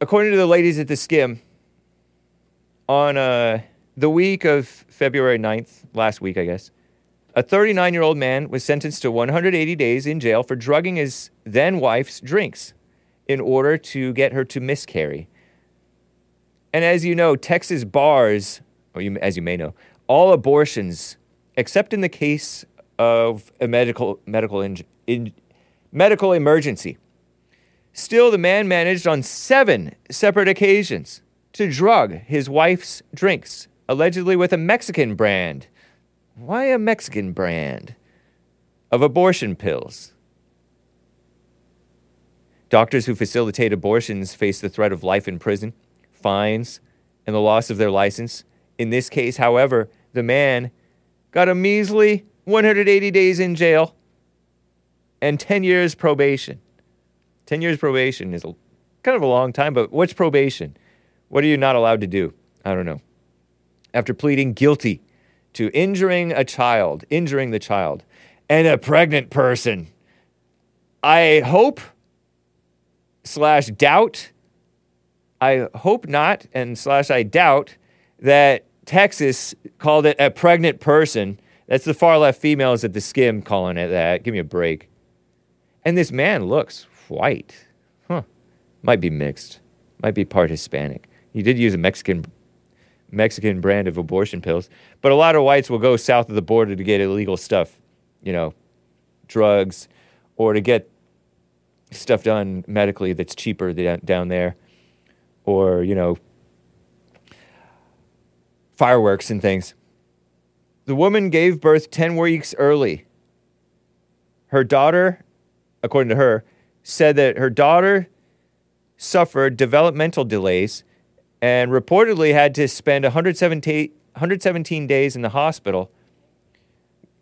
according to the ladies at the Skimm, on uh, the week of February 9th, last week, I guess, a 39 year old man was sentenced to 180 days in jail for drugging his then wife's drinks in order to get her to miscarry. And as you know, Texas bars, or you, as you may know, all abortions, except in the case of a medical, medical, in, in, medical emergency. Still, the man managed on seven separate occasions to drug his wife's drinks, allegedly with a Mexican brand. Why a Mexican brand of abortion pills? Doctors who facilitate abortions face the threat of life in prison, fines, and the loss of their license. In this case, however, the man got a measly 180 days in jail and 10 years probation. 10 years probation is a, kind of a long time, but what's probation? What are you not allowed to do? I don't know. After pleading guilty to injuring a child, injuring the child, and a pregnant person, I hope slash doubt, I hope not, and slash I doubt that Texas called it a pregnant person. That's the far left females at the skim calling it that. Give me a break. And this man looks white. Huh. Might be mixed. Might be part Hispanic. He did use a Mexican Mexican brand of abortion pills. But a lot of whites will go south of the border to get illegal stuff, you know, drugs, or to get stuff done medically that's cheaper down there, or, you know, fireworks and things. The woman gave birth 10 weeks early. Her daughter, according to her, said that her daughter suffered developmental delays and reportedly had to spend 117, 117 days in the hospital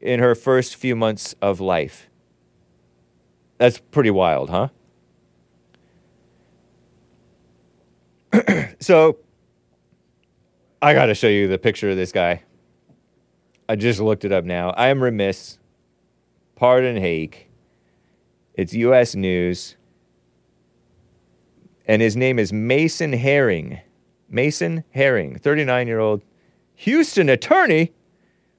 in her first few months of life. That's pretty wild, huh? so, I got to show you the picture of this guy. I just looked it up now. I am remiss. Pardon Hake. It's U.S. News. And his name is Mason Herring. Mason Herring, 39 year old Houston attorney,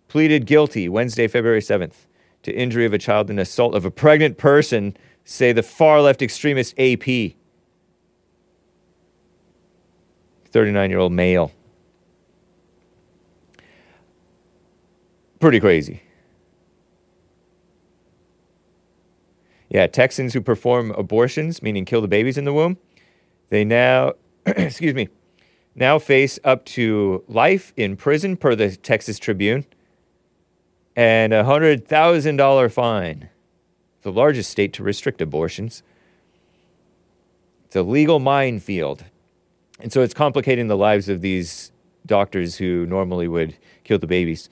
pleaded guilty Wednesday, February 7th to injury of a child and assault of a pregnant person, say the far left extremist AP. 39 year old male. Pretty crazy. Yeah, Texans who perform abortions, meaning kill the babies in the womb, they now, excuse me, now face up to life in prison per the Texas Tribune and a $100,000 fine. The largest state to restrict abortions. It's a legal minefield. And so it's complicating the lives of these doctors who normally would kill the babies,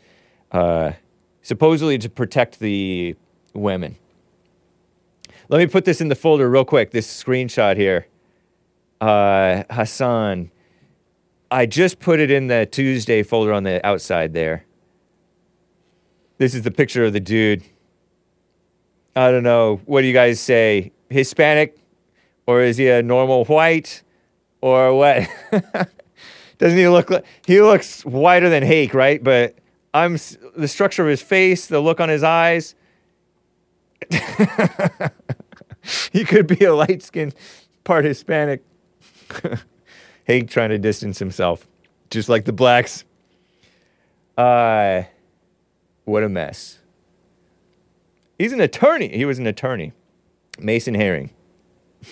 uh, supposedly to protect the women. Let me put this in the folder real quick. This screenshot here. Uh, Hassan, I just put it in the Tuesday folder on the outside there. This is the picture of the dude. I don't know. What do you guys say? Hispanic? Or is he a normal white? Or what? Doesn't he look like he looks whiter than Hake, right? But I'm the structure of his face, the look on his eyes. he could be a light skinned part Hispanic. Hake trying to distance himself, just like the blacks. Uh, what a mess. He's an attorney. He was an attorney. Mason Herring.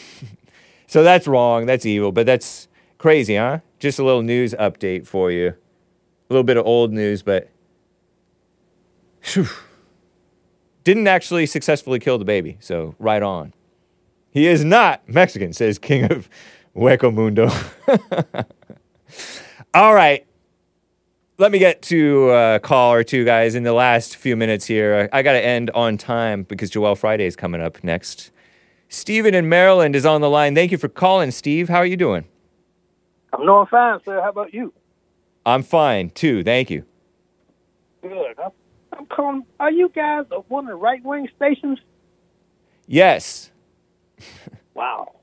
so that's wrong. That's evil, but that's crazy, huh? Just a little news update for you. A little bit of old news, but Phew. didn't actually successfully kill the baby. So right on. He is not Mexican, says King of Hueco Mundo. All right. Let me get to a call or two, guys, in the last few minutes here. I got to end on time because Joel Friday is coming up next. Steven in Maryland is on the line. Thank you for calling, Steve. How are you doing? I'm doing fine, sir. How about you? I'm fine, too. Thank you. Good. I'm, I'm calling. Are you guys one of the right wing stations? Yes. Wow.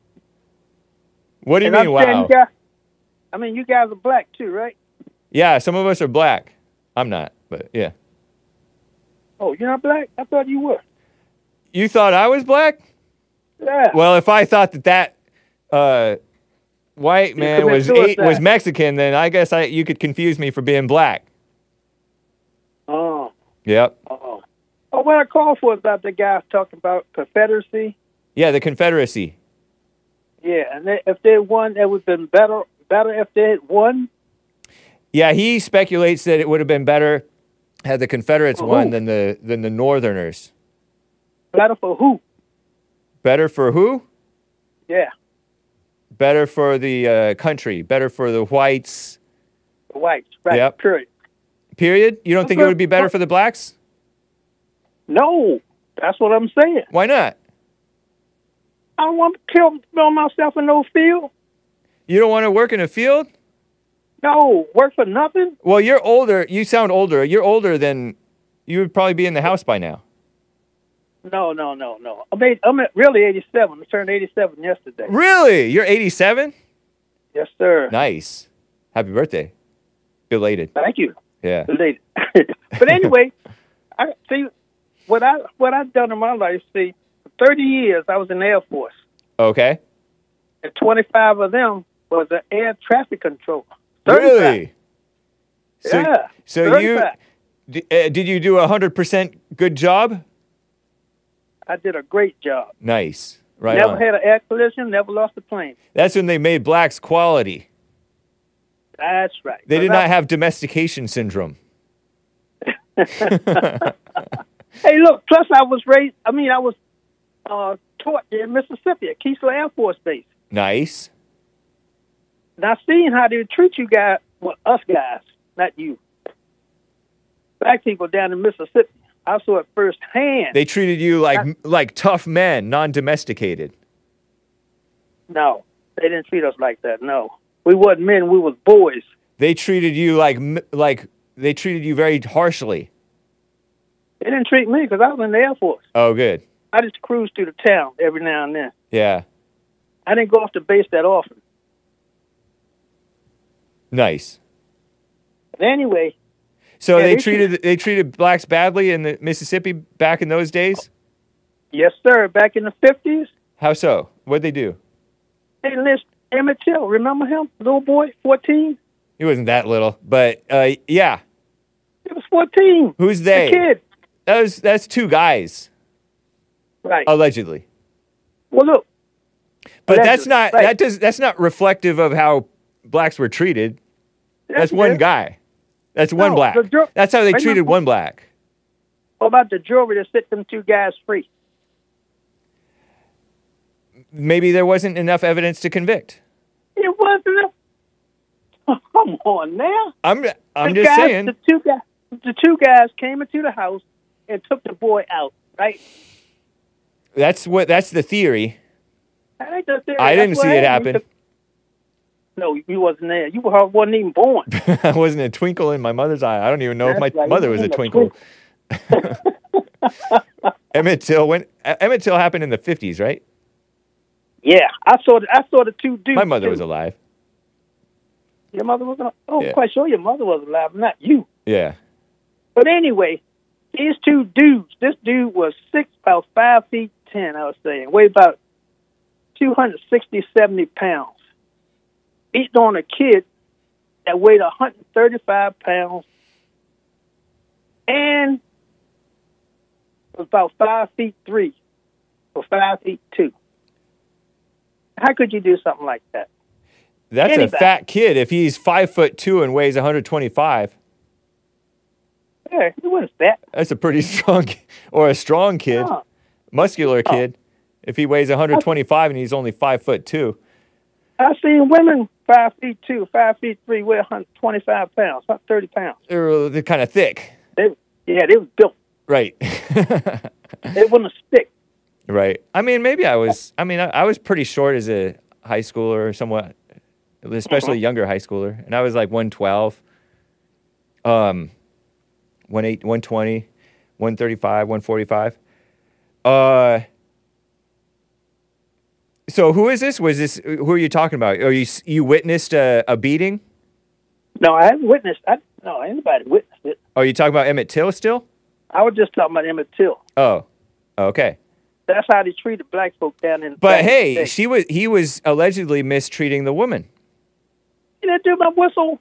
What do you And mean, I'm wow? You guys, I mean, you guys are black too, right? Yeah, some of us are black. I'm not, but yeah. Oh, you're not black? I thought you were. You thought I was black? Yeah. Well, if I thought that that uh, white man was eight, was Mexican, then I guess I you could confuse me for being black. Oh. Yep. Oh. Oh, what I called for is about the guys talking about Confederacy. Yeah, the Confederacy. Yeah, and they, if they won, it would have been better. Better if they had won. Yeah, he speculates that it would have been better had the Confederates won than the than the Northerners. Better for who? Better for who? Yeah, Better for the uh, country. Better for the whites. the whites. Right. Yep. Period. Period. You don't think it would be better for the blacks? No, that's what I'm saying. Why not? I don't want to kill, kill myself in no field. You don't want to work in a field? No, work for nothing. Well, you're older. You sound older. You're older than you would probably be in the house by now. No, no, no, no. I'm, eight, I'm really 87. I turned 87 yesterday. Really? You're 87? Yes, sir. Nice. Happy birthday. Belated. Thank you. Yeah. Belated. but anyway, I see what I what I've done in my life. See, for 30 years I was in the Air Force, Okay. and 25 of them was an air traffic controller. 35. Really? So, Yeah, So you 35. d- uh, did you do a hundred percent good job? I did a great job. Nice. Right never on. had an air collision. Never lost a plane. That's when they made blacks quality. That's right. They did I- not have domestication syndrome. Hey, look. Plus, I was raised. I mean, I was uh, taught in Mississippi at Keesler Air Force Base. Nice. Now, seeing how they treat you guys, well, us guys, not you, black people down in Mississippi, I saw it firsthand. They treated you like like tough men, non-domesticated. no, they didn't treat us like that. No, we wasn't men. We was boys. They treated you like like they treated you very harshly. They didn't treat me because I was in the Air Force. Oh, good. I just cruised through the town every now and then. Yeah. I didn't go off the base that often. Nice. But anyway, So Yeah, they they treated they treated blacks badly in the Mississippi back in those days. Yes, sir. Back in the fifties, How so? What'd they do? they list Emmett Till. Remember him, little boy, fourteen. He wasn't that little, but uh, yeah. He was fourteen. Who's The they? kid. That was that's two guys Right. allegedly. well, look. But that's not right. that does that's not reflective of how blacks were treated. That's one guy. That's one No, black. ju- That's how they treated one black. What about the jury that set them two guys free? Maybe there wasn't enough evidence to convict. It wasn't. Come on now. I'm I'm the just guys, saying. The two guys. The two guys came into the house and took the boy out. Right. That's what that's the theory. Ain't the theory. I didn't see it happen. No, you wasn't there. You wasn't even born. I wasn't a twinkle in my mother's eye. I don't even know if my right. mother was a wasn't a twinkle. Emmett Till when Emmett Till happened in the fifties, right? Yeah, I saw. The, I saw the two dudes. My mother too. was alive. Your mother was. alive? Oh, Yeah. Quite sure your mother was alive, not you. Yeah. But anyway, these two dudes. This dude was six, about five feet ten. I was saying, weighed about 260, 70 pounds. Beating on a kid that weighed 135 pounds and was about five feet three or five feet two. How could you do something like that? That's a fat kid. If he's five foot two and weighs 125, Yeah, he wasn't fat. that's a pretty strong or a strong kid, muscular kid. If he weighs 125 and he's only five foot two, I've seen women five feet two, five feet three, weigh 125 pounds, 30 pounds. they're, they're kind of thick, They, yeah, they was built. right? They wouldn't stick. right. I mean, maybe I was. I mean, I, I was pretty short as a high schooler, somewhat, especially Uh-huh. younger high schooler, and I was like 112, um, 18, 120, 135, 145. Uh. So who is this? Was this who are you talking about? Are you you witnessed a, a beating? No, I haven't witnessed. I, no, anybody witnessed it. Are you talking about Emmett Till still? I was just talking about Emmett Till. Oh, okay. That's how they treated black folk down in. But hey, day. she was he was allegedly mistreating the woman. you didn't do my whistle.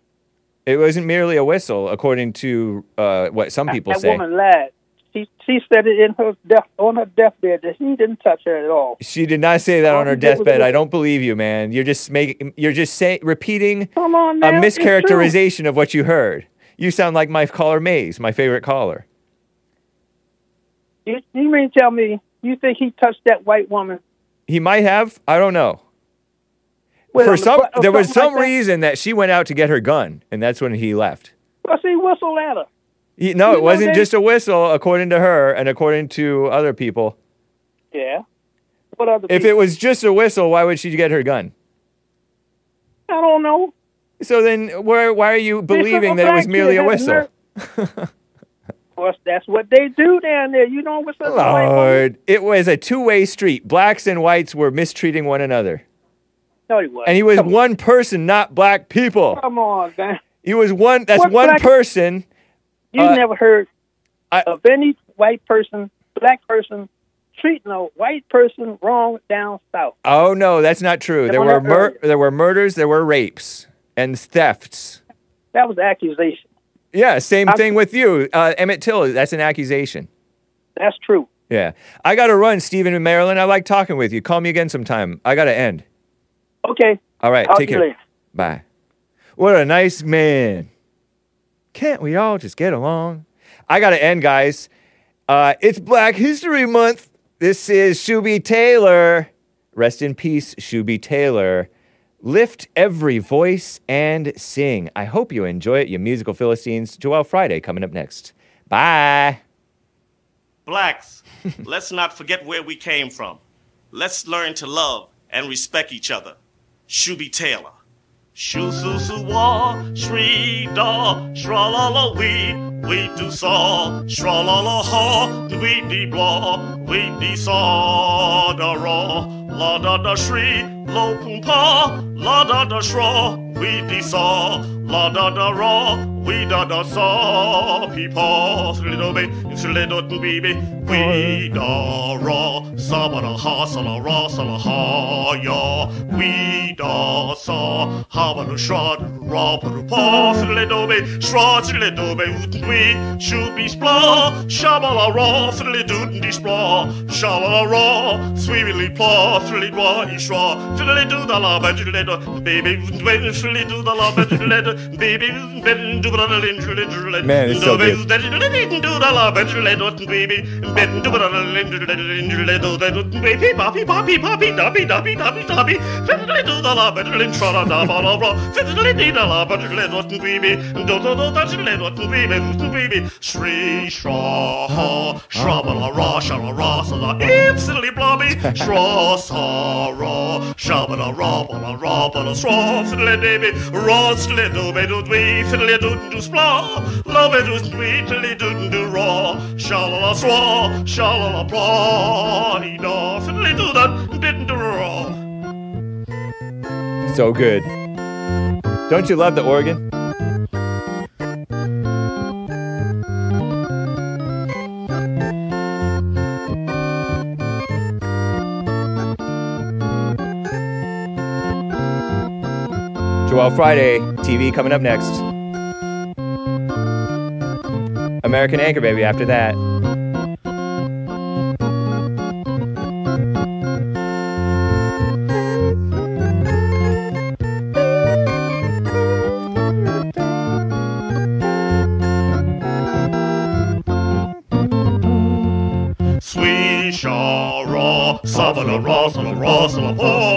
It wasn't merely a whistle, according to uh, what some people that say. woman lied. She she said er it in her death on her deathbed that he didn't touch her at all. She did not say that All on her was deathbed. I don't believe you, man. You're just making you're just saying repeating Come on a now, mischaracterization of what you heard. You sound like my caller Mays, my favorite caller. You, you mean tell me you think he touched that white woman? He might have. I don't know. with For some, uh, there was some like that? reason that she went out to get her gun, and that's when he left. Well, she whistled at her. No, You it wasn't they- just a whistle, according to her and according to other people. Yeah. What other? If people? it was just a whistle, why would she get her gun? I don't know. So then, where, why are you believing that it was merely a whistle? Of course, that's what they do down there. You know what's up? with? Lord, it was a two-way street. Blacks and whites were mistreating one another, No, he wasn't. and he was Come on. one person, not black people. Come on, man. He was one. That's What one person. You Uh, never heard I- of any white person, black person, treating a white person wrong down south. Oh no, that's not true. There were mur- there were murders, there were rapes and thefts. That was accusation. Yeah, same I'm- thing with you, uh, Emmett Till. That's an accusation. That's true. Yeah, I got to run, Stephen in Maryland. I like talking with you. Call me again sometime. I got to end. Okay. All right, Talk take care. later. Bye. What a nice man. Can't we all just get along? I got to end, guys. Uh, it's Black History Month. This is Shooby Taylor. Rest in peace, Shooby Taylor. Lift every voice and sing. I hope you enjoy it, you musical Philistines. Joel Friday coming up next. Bye. Blacks, let's not forget where we came from. Let's learn to love and respect each other. Shooby Taylor. Shoo su su wa, shri da, shra la la we, we do saw, shra la la ha, we dee blah, we dee saw da raw, la da da shri, lo pum pa, la da da shra, we di saw, la da da ra, we da da saw, pe pa, slido be, slido tu baby, we da ra, sa ba da ha, sa la ra, sa la ha ya, we da sa, ha ba da shra, ra ba da pa, slido be, shra, be, ut we, should be spla, sha ba la ra, slido di spla, sha la ra, sweetly pla, slido wa, ishra, slido da la, ba do, baby, when slido da la, do, baby, ben do da lin, slido, Man, it's so good. do da la, do, baby, ben do lin, slido, da baby, papi, papi, papi, dabi, dabi, dabi, dabi, slido da la, ba do, lin, da ba la, ra, slido da la, ba do, baby, do do do da, slido, baby, baby, shri, shra, ha, ah, shra, ba la, ah, ra, ah. la, ra, instantly blobby, shra, sa, ra, sha, ba la, ra, ra, shra, fiddly, baby, ra, slido, be do, dwee, fiddly, do, do, spla, la, be do, dwee, fiddly, do, do, ra, sha, la, la, sra, sha, la, la, bra, dee, da, fiddly, do, that, do, ra. So good. Don't you love the organ? Joel Friday TV coming up next. American Anchor Baby after that. Sweet sha ra, sa ba la ra, sa